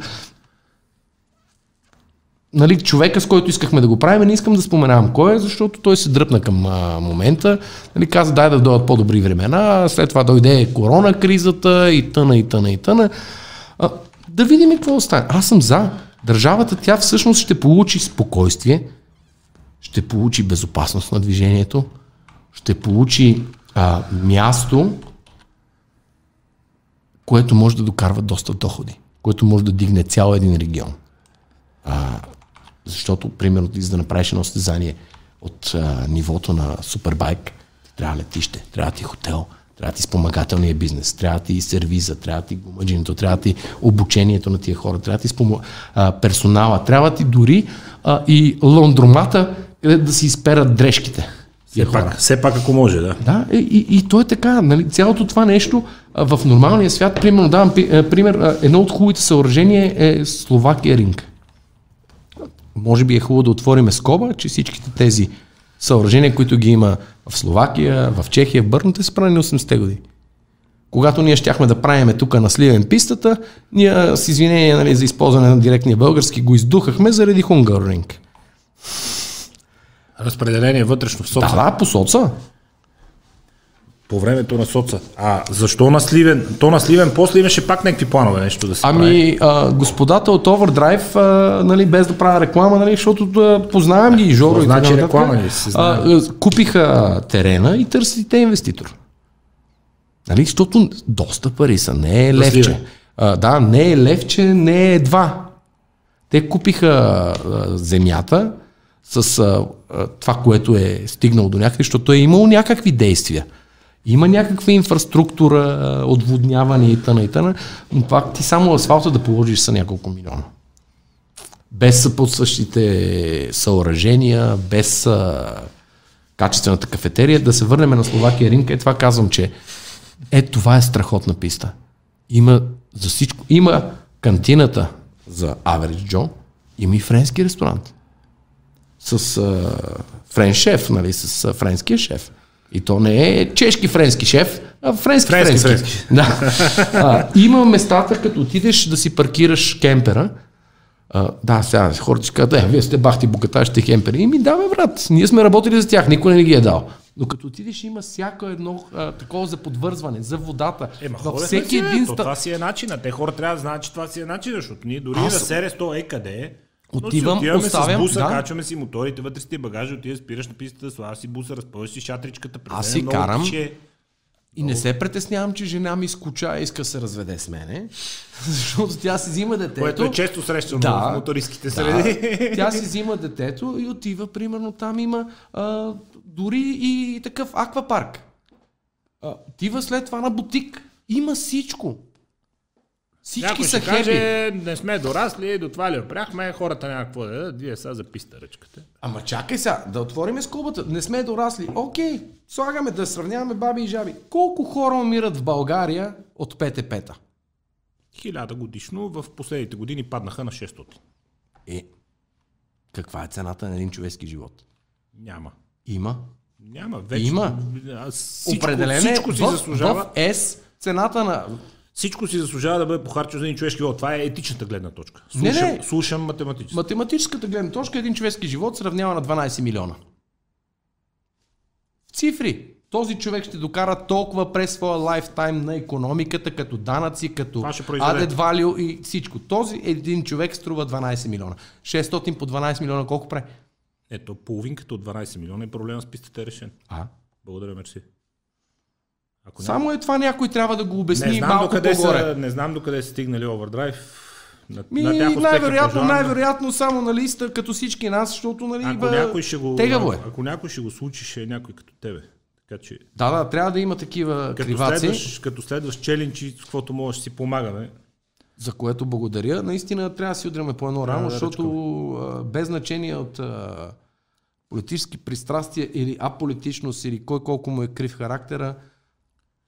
нали, човека, с който искахме да го правим, не искам да споменавам кой е, защото той се дръпна към а, момента. Нали, каза, дай да дойдат по-добри времена, след това дойде корона кризата и тъна, и тъна, и тъна. А, да видим какво остане. Аз съм за. Държавата, тя всъщност ще получи спокойствие, ще получи безопасност на движението, ще получи а, място, което може да докарва доста доходи, което може да дигне цял един регион. Защото, примерно, ти за да направиш едно състезание от а, нивото на супербайк, трябва летище, трябва ти хотел, трябва ти спомагателния бизнес, трябва ти сервиза, трябва ти гумаджинето, трябва ти обучението на тия хора, трябва ти спома... а, персонала, трябва ти дори а, и лондромата, където да си изперат дрежките. Все хора. пак, все пак, ако може, да. Да, и, и, и то е така. Нали? Цялото това нещо а, в нормалния свят, примерно, давам пи- а, пример, а, едно от хубавите съоръжения е Словакия Ринг. Може би е хубаво да отвориме скоба, че всичките тези съоръжения, които ги има в Словакия, в Чехия, в Бърно, те са правени 80-те години. Когато ние щяхме да правиме тук на Сливен пистата, ние с извинение нали, за използване на директния български го издухахме заради Хунгаринг. Разпределение вътрешно в соца. Да, да, по соца. По времето на соца. А защо на Сливен? То на Сливен после имаше пак някакви планове нещо да се прави. Ами, а, господата от Overdrive, а, нали, без да правя реклама, нали, защото да, познавам ги и Жоро какво и значи така реклама, ли се знае? а, купиха терена и търсите те инвеститор. Нали, защото доста пари са, не е левче. А, да, не е левче, не е два. Те купиха а, земята с а, това, което е стигнало до някъде, защото е имало някакви действия. Има някаква инфраструктура, отводняване и тъна и тъна, но пак ти само асфалта да положиш са няколко милиона. Без съпътстващите съоръжения, без качествената кафетерия. Да се върнем на Словакия Ринка. Е това казвам, че е, това е страхотна писта. Има за всичко. Има кантината за Average Joe, има и френски ресторант. С френ шеф, нали, с френския шеф. И то не е чешки френски шеф, а френски Френски, френски. френски. *laughs* Да. А, има местата, като отидеш да си паркираш кемпера, а, да, сега хората ще кажат, е, вие сте бахти богаташите кемпери. И ми да, бе, брат, ние сме работили за тях, никой не ги е дал. Но като отидеш, има всяко едно а, такова за подвързване, за водата. Ема, Във всеки един ста... Това си е начина. Те хора трябва да знаят, че това си е начина, защото ние дори Аз да сере 100 е къде е. но си Отивам, оставям, с буса, да. качваме си моторите, вътре си ти багажа, отиваш, спираш на пистата, слагаш си буса, разпъваш си шатричката, Аз си карам. тиче. И не се притеснявам, че жена ми скуча и иска да се разведе с мене, *laughs* защото тя си взима детето. Което е често срещано Да. в мотористските Да, среди. *laughs* тя си взима детето и отива, примерно там има а, дори и такъв аквапарк. А, отива след това на бутик. Има всичко. Всички Някой са ще хепи. каже, не сме дорасли, до това ли опряхме, хората няма какво да дадат, вие сега записта ръчката. Ама чакай сега, да отворим скобата. Не сме дорасли. Окей, слагаме да сравняваме баби и жаби. Колко хора умират в България от ПТП-та? Хиляда годишно, в последните години паднаха на 600. Е, каква е цената на един човешки живот? Няма. Има. Няма. Вече, Има. Всичко, Определено е всичко си в, заслужава. в S цената на... Всичко си заслужава да бъде похарчено за един човешки живот. Това е етичната гледна точка. Не, Слушам, не. слушам математически. Математическата гледна точка един човешки живот се равнява на 12 милиона. В цифри. Този човек ще докара толкова през своя лайфтайм на економиката, като данъци, като added value и всичко. Този един човек струва 12 милиона. 600 по 12 милиона колко прави? Ето, половинката от 12 милиона и проблема с пистата е решен. А? Благодаря, мерси. Ако Само е това някой трябва да го обясни не, знам малко докъде по-горе. са, не знам докъде са стигнали Overdrive. На, Ми, на най-вероятно, най-вероятно само на листа, като всички нас, защото нали, Ако бе, някой, ще го, тегаво е. ако някой ще го случи, ще е някой като тебе. Така че, Да, да, трябва да има такива като криваци, следваш, като следваш челенджи, с каквото можеш си помагаме. за което благодаря. Наистина трябва да си удряме по едно рамо, да защото а, без значение от политически пристрастия или аполитичност, или кой колко му е крив характера,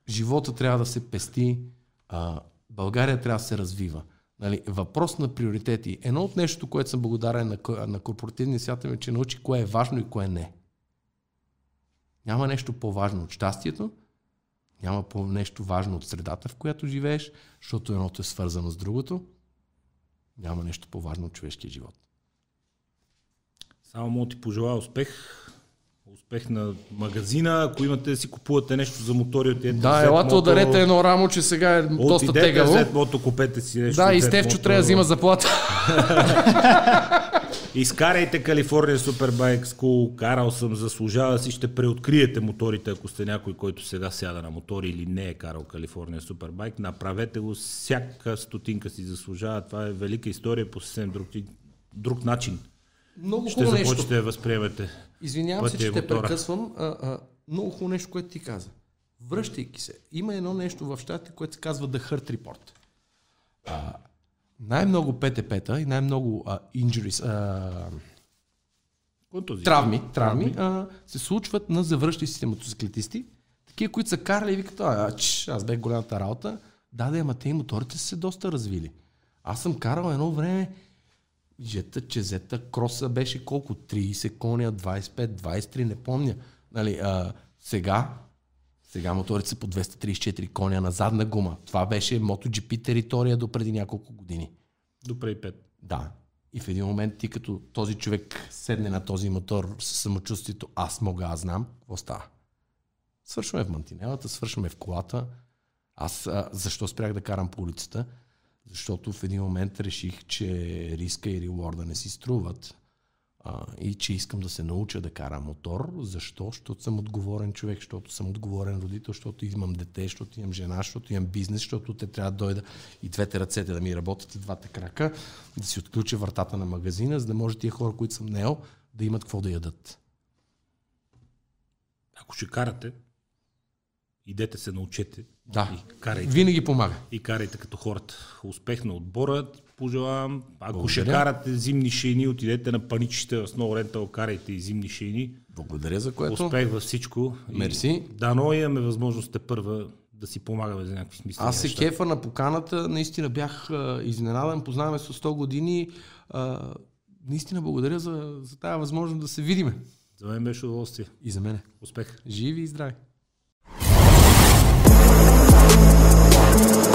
живота трябва да се пести, а, България трябва да се развива. Нали, въпрос на приоритети. Едно от нещо, което съм благодарен на, на корпоративния свят е, че научи кое е важно и кое не. Няма нещо по-важно от щастието, няма по нещо важно от средата, в която живееш, защото едното е свързано с другото. Няма нещо по-важно от човешкия живот. Само мога ти пожелая успех. Успех на магазина. Ако имате да си купувате нещо за мотори от тези Да, елате ударете едно рамо, че сега е доста тегаво. След мото купете си нещо. Да, от и Стевчо трябва да взима заплата. *laughs* Изкарайте Калифорния Superbike School. Карал съм, заслужава си. Ще преоткриете моторите, ако сте някой, който сега сяда на мотори или не е карал Калифорния Superbike. Направете го. Всяка стотинка си заслужава. Това е велика история по съвсем друг, друг начин. Много Ще започнете да възприемете. Извинявам се, че и те прекъсвам. А, а, много хубаво нещо, което ти каза. Връщайки се, има едно нещо в щатите, което се казва The Hurt Report. А, най-много ПТП-та и най-много а, injuries, а, Контузии. травми, травми а, се случват на завръщащи се мотоциклетисти, такива, които са карали и викат, а, ч, аз бех голямата работа. Да, да, ама те и моторите са се доста развили. Аз съм карал едно време жета, чезета, кроса беше колко? 30 коня, 25, 23, не помня. Нали, а, сега, сега моторите са по 234 коня на задна гума. Това беше MotoGP територия до преди няколко години. До преди пет. Да. И в един момент ти като този човек седне на този мотор с самочувствието, аз мога, аз знам, какво става? Свършваме в мантинелата, свършваме в колата. Аз а, защо спрях да карам по улицата? Защото в един момент реших, че риска и реворда не си струват а, и че искам да се науча да карам мотор. Защо? Защото съм отговорен човек, защото съм отговорен родител, защото имам дете, защото имам жена, защото имам бизнес, защото те трябва да дойда и двете ръцете да ми работят и двата крака, да си отключа вратата на магазина, за да може тия хора, които съм нел, да имат какво да ядат. Ако ще карате, идете се научете. Да, И карайте. винаги помага. И карайте като хората. Успех на отбора, пожелавам. Ако Благодаря. ще карате зимни шейни, отидете на паничите в Snow Rental, карайте и зимни шейни. Благодаря за което. Успех във всичко. И Мерси. Дано имаме възможност те първа да си помагаме за някакви смисли. Аз се кефа на поканата, наистина бях а, изненадан, познаваме с 100 години. А, наистина благодаря за, за тази възможност да се видиме. За мен беше удоволствие. И за мене. Успех! Живи и здрави! Thank you.